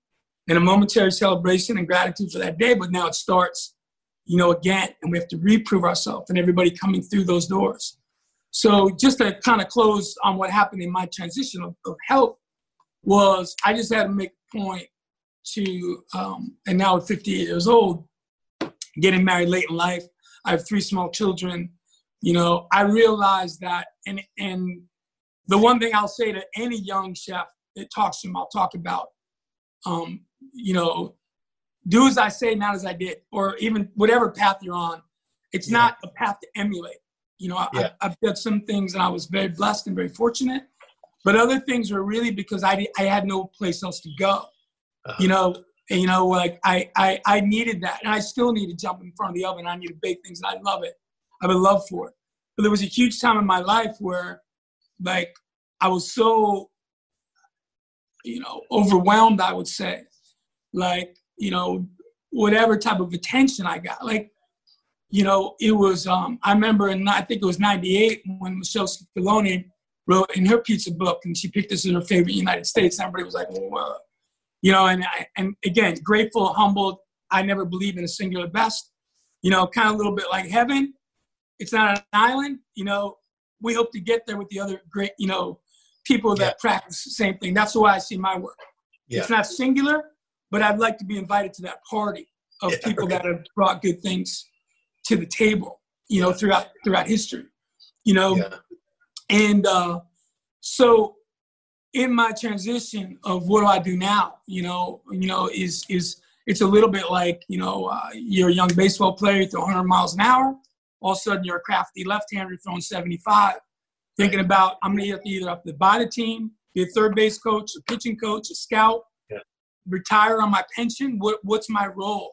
and a momentary celebration and gratitude for that day, but now it starts, you know, again, and we have to reprove ourselves and everybody coming through those doors. So just to kind of close on what happened in my transition of, of health was I just had to make a point to, um, and now at 58 years old, getting married late in life, I have three small children. You know, I realized that, and and the one thing I'll say to any young chef that talks to him, I'll talk about, um, you know, do as I say, not as I did, or even whatever path you're on. It's Yeah. not a path to emulate. You know, I, Yeah. I, I've done some things and I was very blessed and very fortunate, but other things were really because I, I had no place else to go. Uh-huh. You know, and, you know, like I, I, I needed that, and I still need to jump in front of the oven. I need to bake things, and I love it. I have a love for it. But there was a huge time in my life where, like, I was so, you know, overwhelmed. I would say, like, you know, whatever type of attention I got, like, you know, it was. Um, I remember, in I think it was '98 when Michele Scicolone wrote in her pizza book, and she picked this as her favorite United States. And everybody was like, "Whoa." you know, and I, and again, grateful, humbled. I never believe in a singular best. You know, kind of a little bit like heaven. It's not an island. You know, we hope to get there with the other great, you know, people that Yeah. practice the same thing. That's the way I see my work. Yeah. It's not singular, but I'd like to be invited to that party of Yeah, people right. that have brought good things to the table. You know, throughout throughout history. You know, Yeah. and uh, so in my transition of what do I do now, you know, you know, is is it's a little bit like, you know, uh, you're a young baseball player, you throw 100 miles an hour. All of a sudden, you're a crafty left-hander throwing 75, thinking about I'm going to either have to buy the team, be a third base coach, a pitching coach, a scout, Yeah. retire on my pension. What what's my role?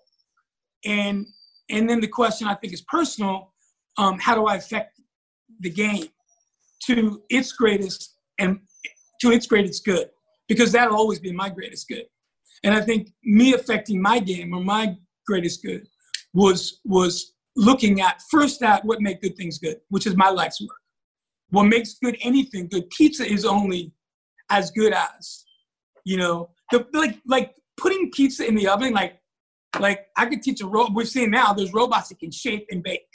And and then the question I think is personal: um, How do I affect the game to its greatest and to its greatest good? Because that'll always be my greatest good. And I think me affecting my game or my greatest good was was looking at first at what make good things good, which is my life's work. What makes good anything good? Pizza is only as good as, you know, the, like like putting pizza in the oven. Like like I could teach a robot. We're seeing now there's robots that can shape and bake.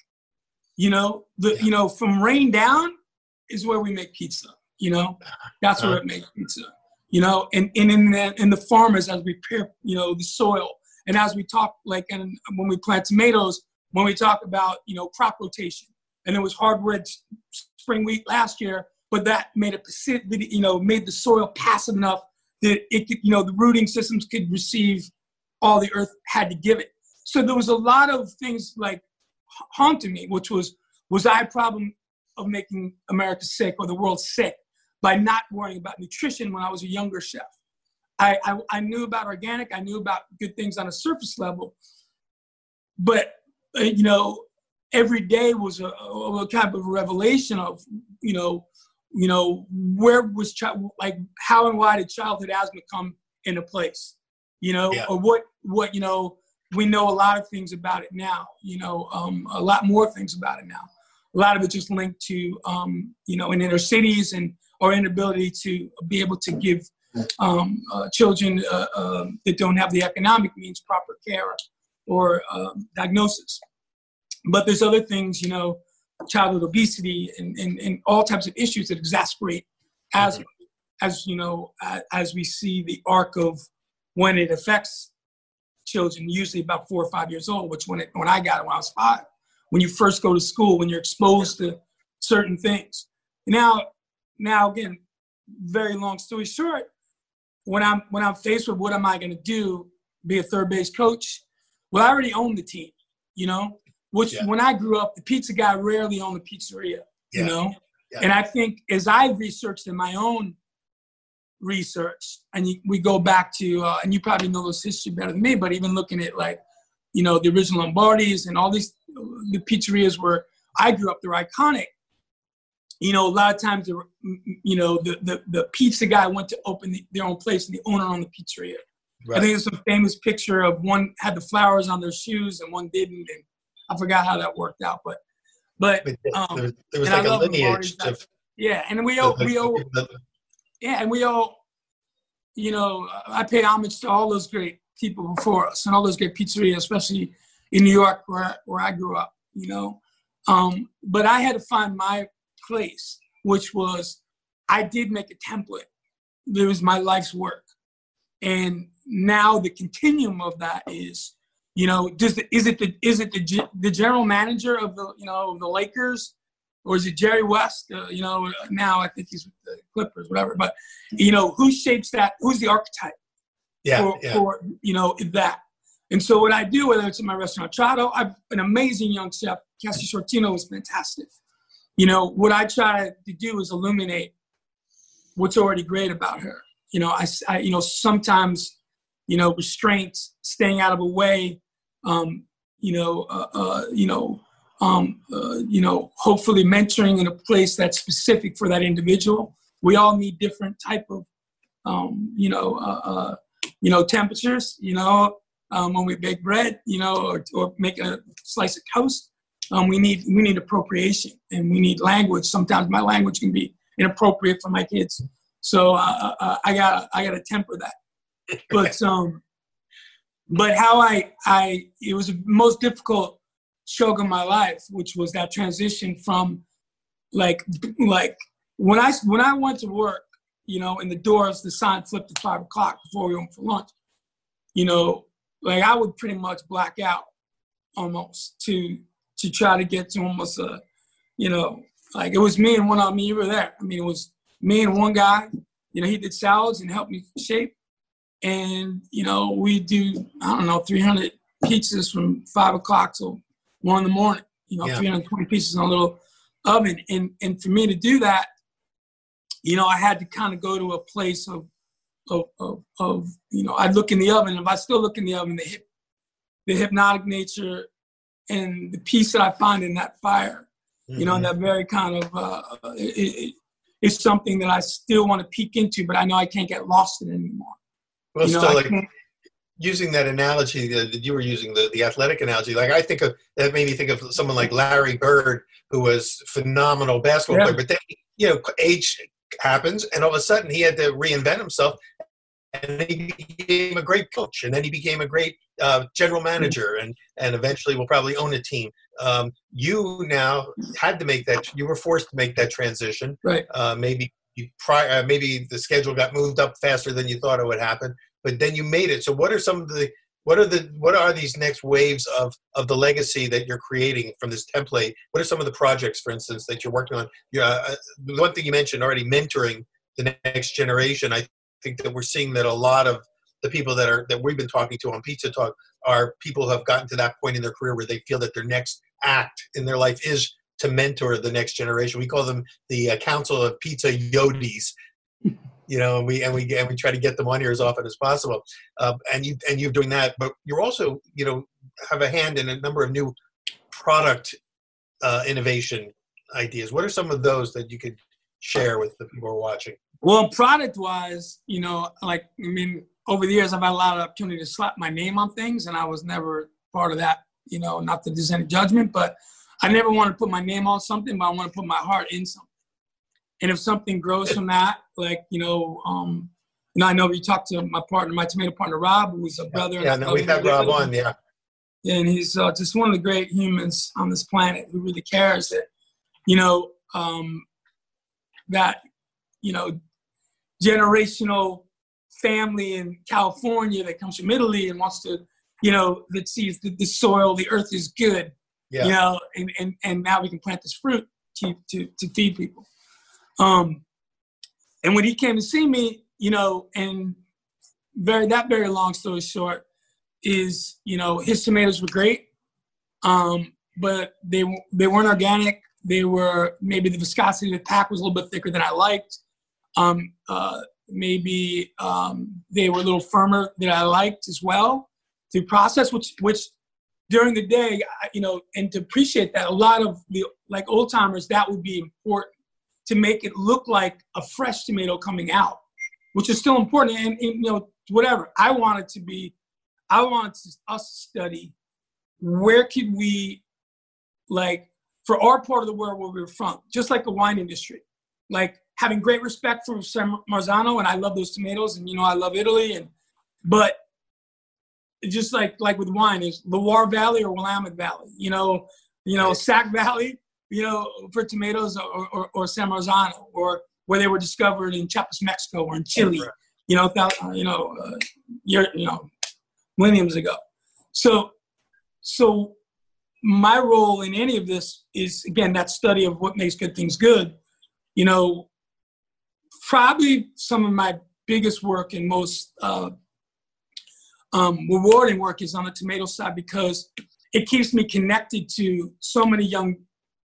You know, the you know from rain down is where we make pizza. You know, uh-huh. that's where uh-huh. it makes pizza. You know, and, and in the in the farmers as we prepare, you know, the soil, and as we talk, like, and when we plant tomatoes, when we talk about, you know, crop rotation, and it was hardwood spring wheat last year, but that made it, you know, made the soil passive enough that it could, you know, the rooting systems could receive all the earth had to give it. So there was a lot of things like haunting me, which was, was I a problem of making America sick or the world sick by not worrying about nutrition when I was a younger chef? I, I, I knew about organic, I knew about good things on a surface level, but uh, you know, every day was a, a, kind of revelation of, you know, you know, where was child, like how and why did childhood asthma come into place? You know, Yeah. or what what you know, we know a lot of things about it now. You know, um, a lot more things about it now. A lot of it just linked to um, you know, in inner cities and our inability to be able to give um, uh, children uh, um that don't have the economic means proper care or um, diagnosis. But there's other things, you know, childhood obesity and, and, and all types of issues that exasperate asthma, as you know, uh, as we see the arc of when it affects children, usually about four or five years old, which when it, when I got it when I was five, when you first go to school, when you're exposed to certain things. Now, now again, very long story short, when I'm when I'm faced with what am I going to do, be a third base coach? Well, I already own the team, you know. Which Yeah. when I grew up, the pizza guy rarely owned a pizzeria, you know. Yeah. And I think as I've researched in my own research, and you, we go back to, uh, and you probably know this history better than me, but even looking at like, you know, the original Lombardi's and all these the pizzerias where I grew up, they're iconic. You know, a lot of times, the, you know, the, the, the pizza guy went to open the, their own place and the owner owned the pizzeria. I think there's a famous picture of one had the flowers on their shoes and one didn't, and I forgot how that worked out. But, but But um, there, there was like a lineage of yeah, and we owe, we owe, yeah, and we all, you know, I pay homage to all those great people before us and all those great pizzerias, especially in New York where where I grew up. You know, um, but I had to find my place, which was I did make a template. It was my life's work, and now the continuum of that is, you know, does the, is it the is it the the general manager of the you know of the Lakers, or is it Jerry West? Uh, you know, now I think he's with the Clippers, whatever. But you know, who shapes that? Who's the archetype yeah, for, yeah. for you know that? And so what I do, whether it's in my restaurant Tratto, I've an amazing young chef. Cassie Shortino is fantastic. You know, what I try to do is illuminate what's already great about her. You know, I, I you know, sometimes, you know, restraints, staying out of a way, um, you know, uh, uh, you know, um, uh, you know, hopefully mentoring in a place that's specific for that individual. We all need different type of, um, you know, uh, uh, you know, temperatures. You know, um, when we bake bread, you know, or, or make a slice of toast. Um, we need we need appropriation and we need language. Sometimes my language can be inappropriate for my kids, so uh, uh, I got I got to temper that. But um, but how I I it was the most difficult stroke of my life, which was that transition from like like when I when I went to work, you know, in the doors, the sign flipped at five o'clock before we went for lunch. You know, like I would pretty much black out almost to to try to get to almost a, you know, like it was me and one on me. You were there. I mean, it was me and one guy. You know, he did salads and helped me shape. And you know, we do I don't know 300 pizzas from five o'clock till one in the morning. You know, yeah. 320 pieces in a little oven. And and for me to do that, you know, I had to kind of go to a place of of, of, of, you know, I'd look in the oven. If I still look in the oven, the hip, the hypnotic nature and the peace that I find in that fire, mm-hmm. you know, mm-hmm. that very kind of, uh, it, it, it's something that I still want to peek into, but I know I can't get lost in it anymore. Well, you know, still, like using that analogy that you were using, the, the athletic analogy, like I think of that made me think of someone like Larry Bird, who was phenomenal basketball yeah. player, but then you know, age happens, and all of a sudden he had to reinvent himself, and he became a great coach, and then he became a great uh, general manager, and and eventually will probably own a team. Um, you now had to make that. You were forced to make that transition. Right. Uh, maybe you prior, uh, maybe the schedule got moved up faster than you thought it would happen, but then you made it. So what are some of the what are the what are these next waves of of the legacy that you're creating from this template? What are some of the projects for instance that you're working on? Yeah uh, one thing you mentioned already mentoring the next generation i think that we're seeing that a lot of the people that are that we've been talking to on pizza talk are people who have gotten to that point in their career where they feel that their next act in their life is to mentor the next generation. We call them the uh, council of pizza yodis you know, and we and we and we try to get them on here as often as possible. Uh, and you and you're doing that, but you're also, you know, have a hand in a number of new product uh, innovation ideas. What are some of those that you could share with the people who are watching? Well, product wise, you know, like I mean, over the years I've had a lot of opportunity to slap my name on things, and I was never part of that. You know, not to any judgment, but I never want to put my name on something, but I want to put my heart in something. And if something grows from that, like you know, um, you know, I know we talked to my partner, my tomato partner Rob, who's a brother. Yeah, no, we've had Rob on, yeah. And he's uh, just one of the great humans on this planet who really cares that, you know, um, that, you know, generational family in California that comes from Italy and wants to, you know, that sees that the soil, the earth is good, yeah. you know, and, and, and now we can plant this fruit to, to, to feed people. Um, and when he came to see me, you know, and very that very long story short is, you know, his tomatoes were great, um, but they they weren't organic. They were maybe the viscosity of the pack was a little bit thicker than I liked. Um, uh, maybe um, they were a little firmer than I liked as well. The process, which which during the day, you know, and to appreciate that, a lot of the like old timers, that would be important to make it look like a fresh tomato coming out, which is still important. And, and you know, whatever. I wanted to be, I wanted to, us to study where could we, like, for our part of the world where we are from, just like the wine industry, like having great respect for San Marzano, and I love those tomatoes, and you know, I love Italy, and but just like like with wine is Loire Valley or Willamette Valley, you know, you know, Sac Valley you know, for tomatoes or, or, or San Marzano or where they were discovered in Chiapas, Mexico or in Chile, you know, uh, you know, uh, year, you know, millenniums ago. So, so my role in any of this is again that study of what makes good things good. You know, probably some of my biggest work and most uh, um, rewarding work is on the tomato side because it keeps me connected to so many young,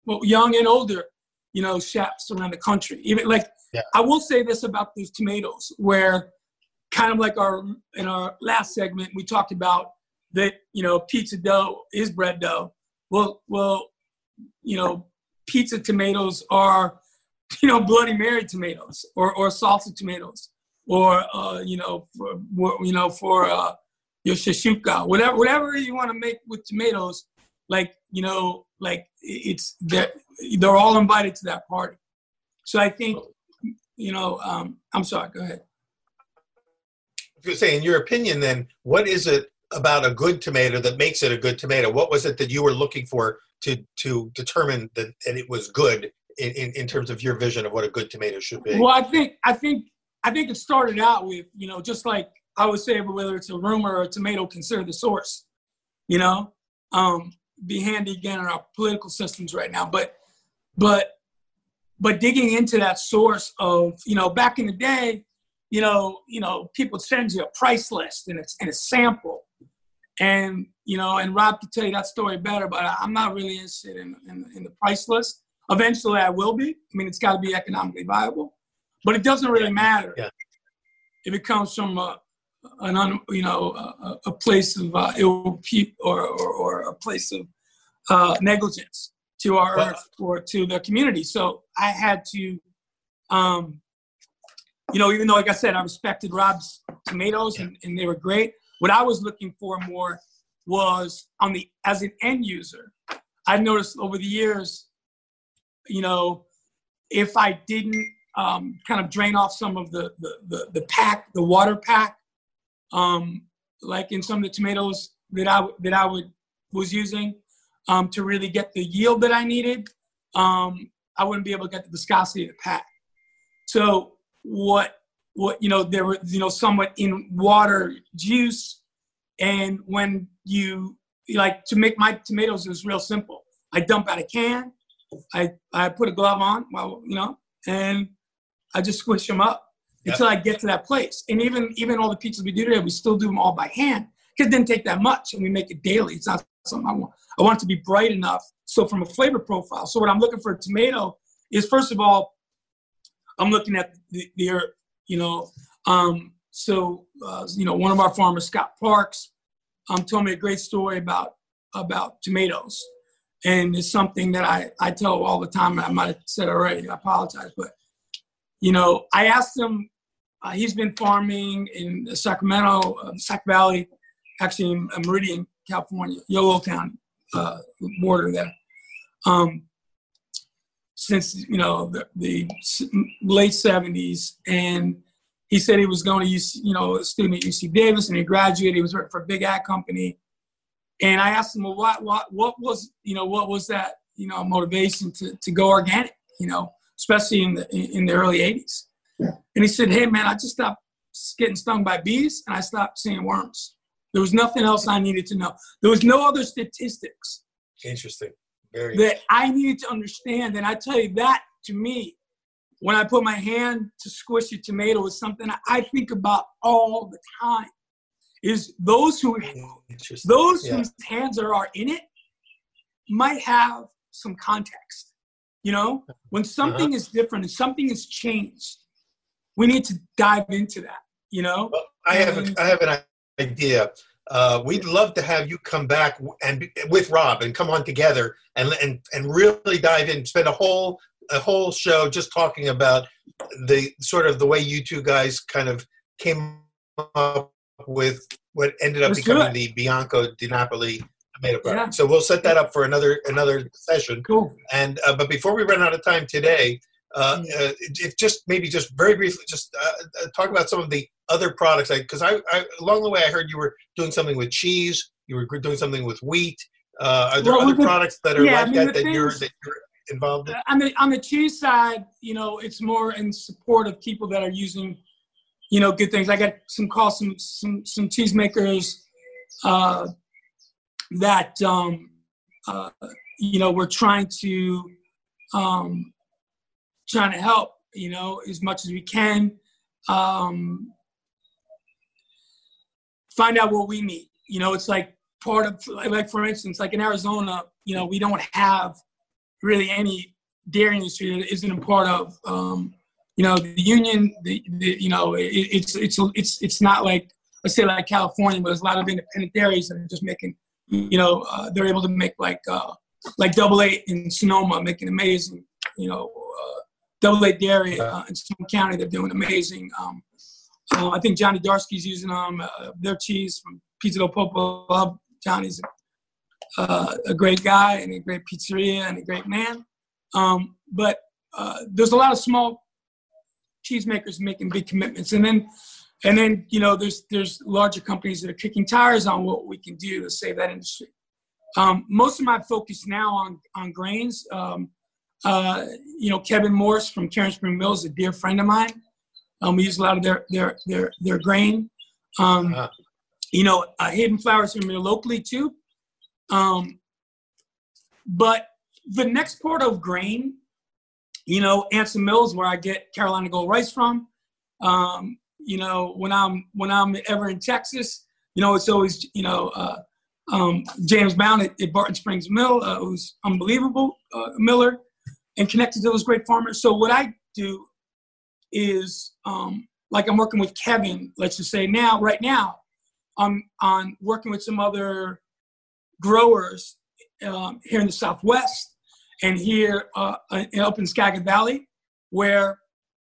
well, young and older, you know, chefs around the country. Even like, Yeah. I will say this about these tomatoes, where kind of like our in our last segment, we talked about that, you know, pizza dough is bread dough. Well, well, you know, pizza tomatoes are, you know, Bloody Mary tomatoes or or salsa tomatoes or uh, you know, for, you know, for uh, your shashuka, whatever, whatever you want to make with tomatoes, like you know, like it's they're they're all invited to that party. So I think, you know, um, I'm sorry. Go ahead. Gonna say, in your opinion, then, what is it about a good tomato that makes it a good tomato? What was it that you were looking for to to determine that, that it was good in, in, in terms of your vision of what a good tomato should be? Well, I think I think I think it started out with you know just like I would say whether it's a rumor or a tomato, consider the source. You know, um, be handy again in our political systems right now, but but but digging into that source of you know back in the day, you know you know people send you a price list and it's and a sample, and you know and Rob could tell you that story better, but I- I'm not really interested in in, in the price list. Eventually, I will be. I mean, it's got to be economically viable, but it doesn't really matter Yeah. if it comes from a, an un, you know a, a place of uh, ill people or, or or a place of uh, negligence to our earth or to the community. So I had to, um, you know, even though like I said, I respected Rob's tomatoes and, and they were great. What I was looking for more was on the as an end user. I've noticed over the years, you know, if I didn't um, kind of drain off some of the, the, the, the pack, the water pack, um, like in some of the tomatoes that I, that I would, was using um, to really get the yield that I needed, um, I wouldn't be able to get the viscosity of the pack. So what, what, you know, there were, you know, somewhat in water juice. And when you, like to make my tomatoes, is real simple. I dump out a can, I, I put a glove on, well, you know, and I just squish them up Until I get to that place. And even even all the pizzas we do today, we still do them all by hand because it didn't take that much, and we make it daily. It's not something I want. I want it to be bright enough. So from a flavor profile, so what I'm looking for a tomato is first of all, I'm looking at the, the. You know, um, so uh, you know one of our farmers, Scott Parks, um, told me a great story about about tomatoes and it's something that I, I tell all the time. I might have said already. I apologize, but you know, I asked him. Uh, he's been farming in Sacramento, uh, Sac Valley, actually in uh, Meridian, California, Yolo County, uh, border there. Um, since you know the, the late '70s, and he said he was going to UC, you know, a student at UC Davis, and he graduated. He was working for a big ad company. And I asked him, well, what, what, what was, you know, what was that, you know, motivation to, to go organic, you know, especially in the, in the early 80s. And he said, hey, man, I just stopped getting stung by bees and I stopped seeing worms. There was nothing else I needed to know. There was no other statistics Interesting. Very. that I needed to understand. And I tell you that to me, when I put my hand to squish a tomato is something I think about all the time. Is those who those Yeah. whose hands are, are in it might have some context. You know, when something Uh-huh. is different and something has changed, we need to dive into that. You know, Well, I have a, I have an idea. Uh, we'd love to have you come back and with Rob and come on together and and and really dive in. Spend a whole a whole show just talking about the sort of the way you two guys kind of came up with what ended up Let's becoming the Bianco di Napoli tomato product. Yeah. So we'll set that up for another another session. cool. And uh, but before we run out of time today, uh, uh, if just maybe just very briefly, just uh, uh, talk about some of the other products. Because I, I, along the way, I heard you were doing something with cheese. You were doing something with wheat. Uh, are there Well, other could- products that are yeah, I like mean, that the that you're that you're involved in? on the on the cheese side, you know, it's more in support of people that are using, you know, good things. I got some calls some some some cheesemakers uh, that um, uh, you know we're trying to um, trying to help, you know, as much as we can. Um, find out what we need. You know, it's like part of like for instance, like in Arizona, you know, we don't have really any dairy industry that isn't a part of. Um, you know, the union. The, the you know, it, it's it's it's it's not like let's say like California, but there's a lot of independent dairies that are just making. You know, uh, they're able to make like uh, like Double Eight in Sonoma, making amazing. You know, uh, Double Eight Dairy uh, in Sonoma County, they're doing amazing. Um, uh, I think Johnny Darsky's using um, uh, their cheese from Pizza del. Love Johnny's uh, a great guy and a great pizzeria and a great man. Um, but uh, there's a lot of small cheesemakers making big commitments, and then and then you know there's there's larger companies that are kicking tires on what we can do to save that industry. Um, most of my focus now on on grains. Um, uh, you know, Kevin Morse from Cairnspring Mills, a dear friend of mine. Um, we use a lot of their their their their grain. Um, uh-huh. You know, uh, Hayden Flowers from here locally too. Um, but the next part of grain, you know, Anson Mills, where I get Carolina Gold rice from. Um, you know, when I'm when I'm ever in Texas, you know, it's always you know uh, um, James Brown at, at, Barton Springs Mill, uh, who's unbelievable uh, miller, and connected to those great farmers. So what I do is um, like I'm working with Kevin. Let's just say now, right now, I'm on working with some other growers um, here in the Southwest and here uh, up in Skagit Valley, where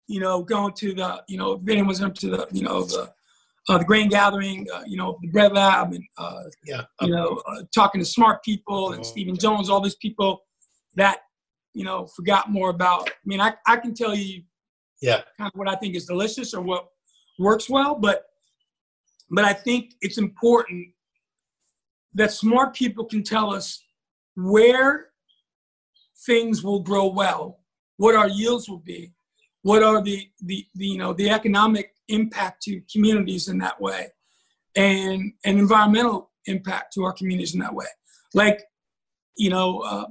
you know going to the you know if anyone's up to the you know the uh, the grain gathering, uh, you know the bread lab, and uh, yeah, you know uh, talking to smart people and oh, Stephen Jones, all these people that you know forgot more about. I mean, I I can tell you yeah kind of what i think is delicious or what works well but but i think it's important that smart people can tell us where things will grow well what our yields will be what are the, the, the you know the economic impact to communities in that way and an environmental impact to our communities in that way like you know uh,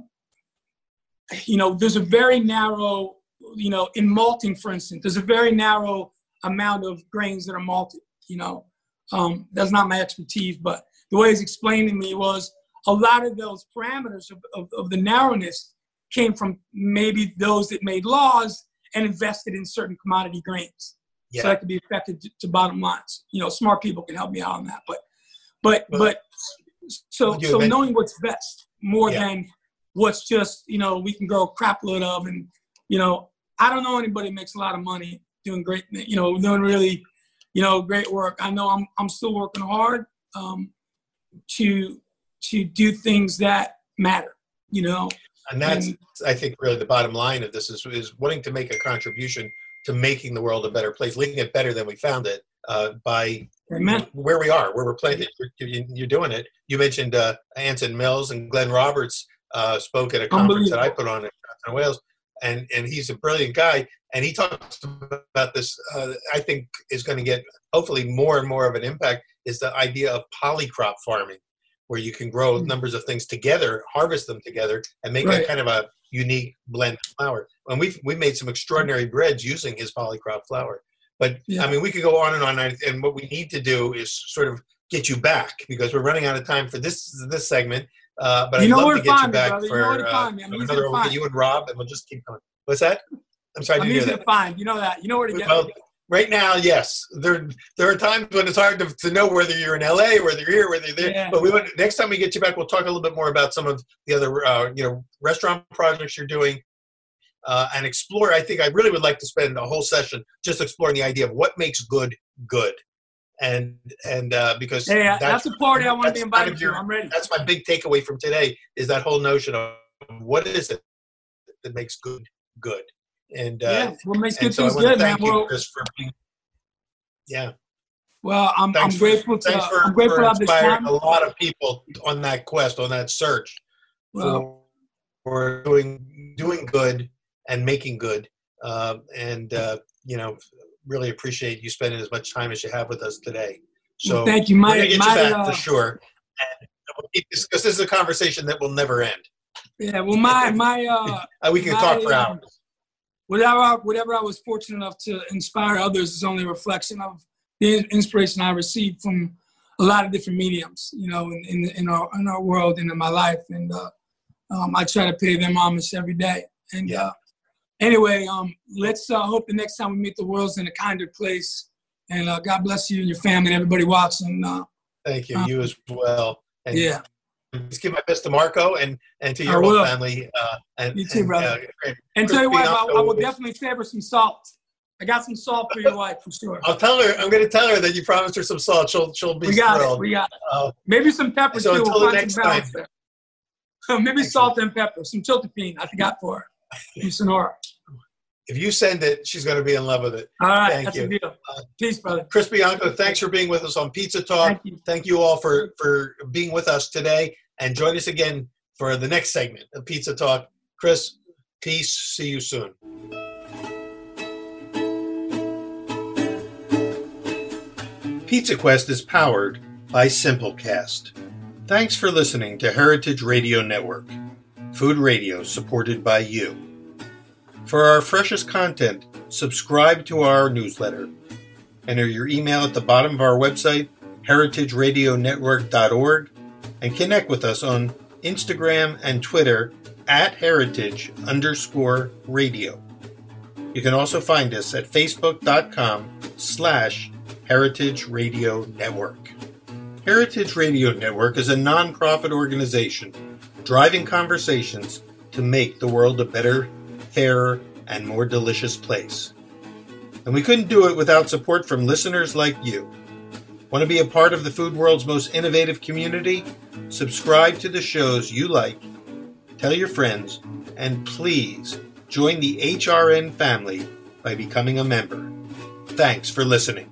you know there's a very narrow you know, in malting, for instance, there's a very narrow amount of grains that are malted. You know, um, that's not my expertise, but the way he's explaining to me was a lot of those parameters of, of, of the narrowness came from maybe those that made laws and invested in certain commodity grains. Yeah. So that could be affected to, to, bottom lines. You know, smart people can help me out on that. But, but, well, but, so so knowing what's best more yeah. than what's just you know we can grow a crap load of and you know I don't know anybody makes a lot of money doing great, you know, doing really, you know, great work. I know I'm I'm still working hard um, to to do things that matter, you know. And that's and, I think really the bottom line of this is is wanting to make a contribution to making the world a better place, leaving it better than we found it uh, by Amen. where we are, where we're planted. You're, you're doing it. You mentioned uh, Anson Mills and Glenn Roberts uh, spoke at a conference that I put on in Wales and and he's a brilliant guy. And he talks about this. Uh, I think is going to get hopefully more and more of an impact. Is the idea of polycrop farming, where you can grow mm-hmm. numbers of things together, harvest them together, and make right. a kind of a unique blend of flour. And we've we made some extraordinary breads using his polycrop flour. But yeah. I mean, we could go on and on. And what we need to do is sort of get you back because we're running out of time for this this segment. Uh, but you I'd love to get you back me, for you know uh, another. We'll get you and Rob, and we'll just keep going. What's that? I'm sorry. I'm easy to find. You know that. You know where to get. Well, me. right now, yes. There there are times when it's hard to, to know whether you're in LA, whether you're here, whether you're there. Yeah. But we want, next time we get you back, we'll talk a little bit more about some of the other uh, you know restaurant projects you're doing. Uh, and explore. I think I really would like to spend a whole session just exploring the idea of what makes good good and and uh, because hey, that's, that's a party I want to be invited to. I'm ready. That's my big takeaway from today is that whole notion of what is it that makes good good, and uh, yeah, what makes good so things good, man. Well, being, yeah. Well, I'm, I'm grateful to thanks for, I'm grateful for inspiring a lot of people on that quest, on that search well, for, for doing doing good and making good, uh, and uh, you know really appreciate you spending as much time as you have with us today. So well, thank you, Mike. We're get my, you back uh, for sure. Because this, is a conversation that will never end. Yeah, well, my my uh, we can my, talk for hours. Whatever, whatever I was fortunate enough to inspire others is only a reflection of the inspiration I received from a lot of different mediums, you know, in, in, in our in our world and in my life, and uh, um, I try to pay them homage every day. And Yeah. Anyway, um, let's uh, hope the next time we meet, the world's in a kinder place. And uh, God bless you and your family and everybody watching. Uh, Thank you. Uh, You as well. And yeah, Just give my best to Marco and and to your whole family. Uh, and You too, and, brother. uh, and and tell you what, I, I will definitely favor some salt. I got some salt for your wife for sure. I'll tell her. I'm going to tell her that you promised her some salt. She'll she'll be We got it. We got it. Maybe some pepper So too. until We'll the next there. Maybe salt and pepper. Some chiltepin. I forgot for her. Sonora. If you send it, she's going to be in love with it. All right, Thank that's you. a deal. Uh, peace, brother. Chris Bianco, thanks for being with us on Pizza Talk. Thank you. Thank you all for for being with us today, and join us again for the next segment of Pizza Talk. Chris, peace. See you soon. Pizza Quest is powered by Simplecast. Thanks for listening to Heritage Radio Network, food radio supported by you. For our freshest content, subscribe to our newsletter. Enter your email at the bottom of our website, heritageradionetwork.org, and connect with us on Instagram and Twitter at heritage underscore radio. You can also find us at facebook.com slash heritage radio network. Heritage Radio Network is a nonprofit organization driving conversations to make the world a better, fairer, and more delicious place. And we couldn't do it without support from listeners like you. Want to be a part of the food world's most innovative community? Subscribe to the shows you like, tell your friends, and please join the HRN family by becoming a member. Thanks for listening.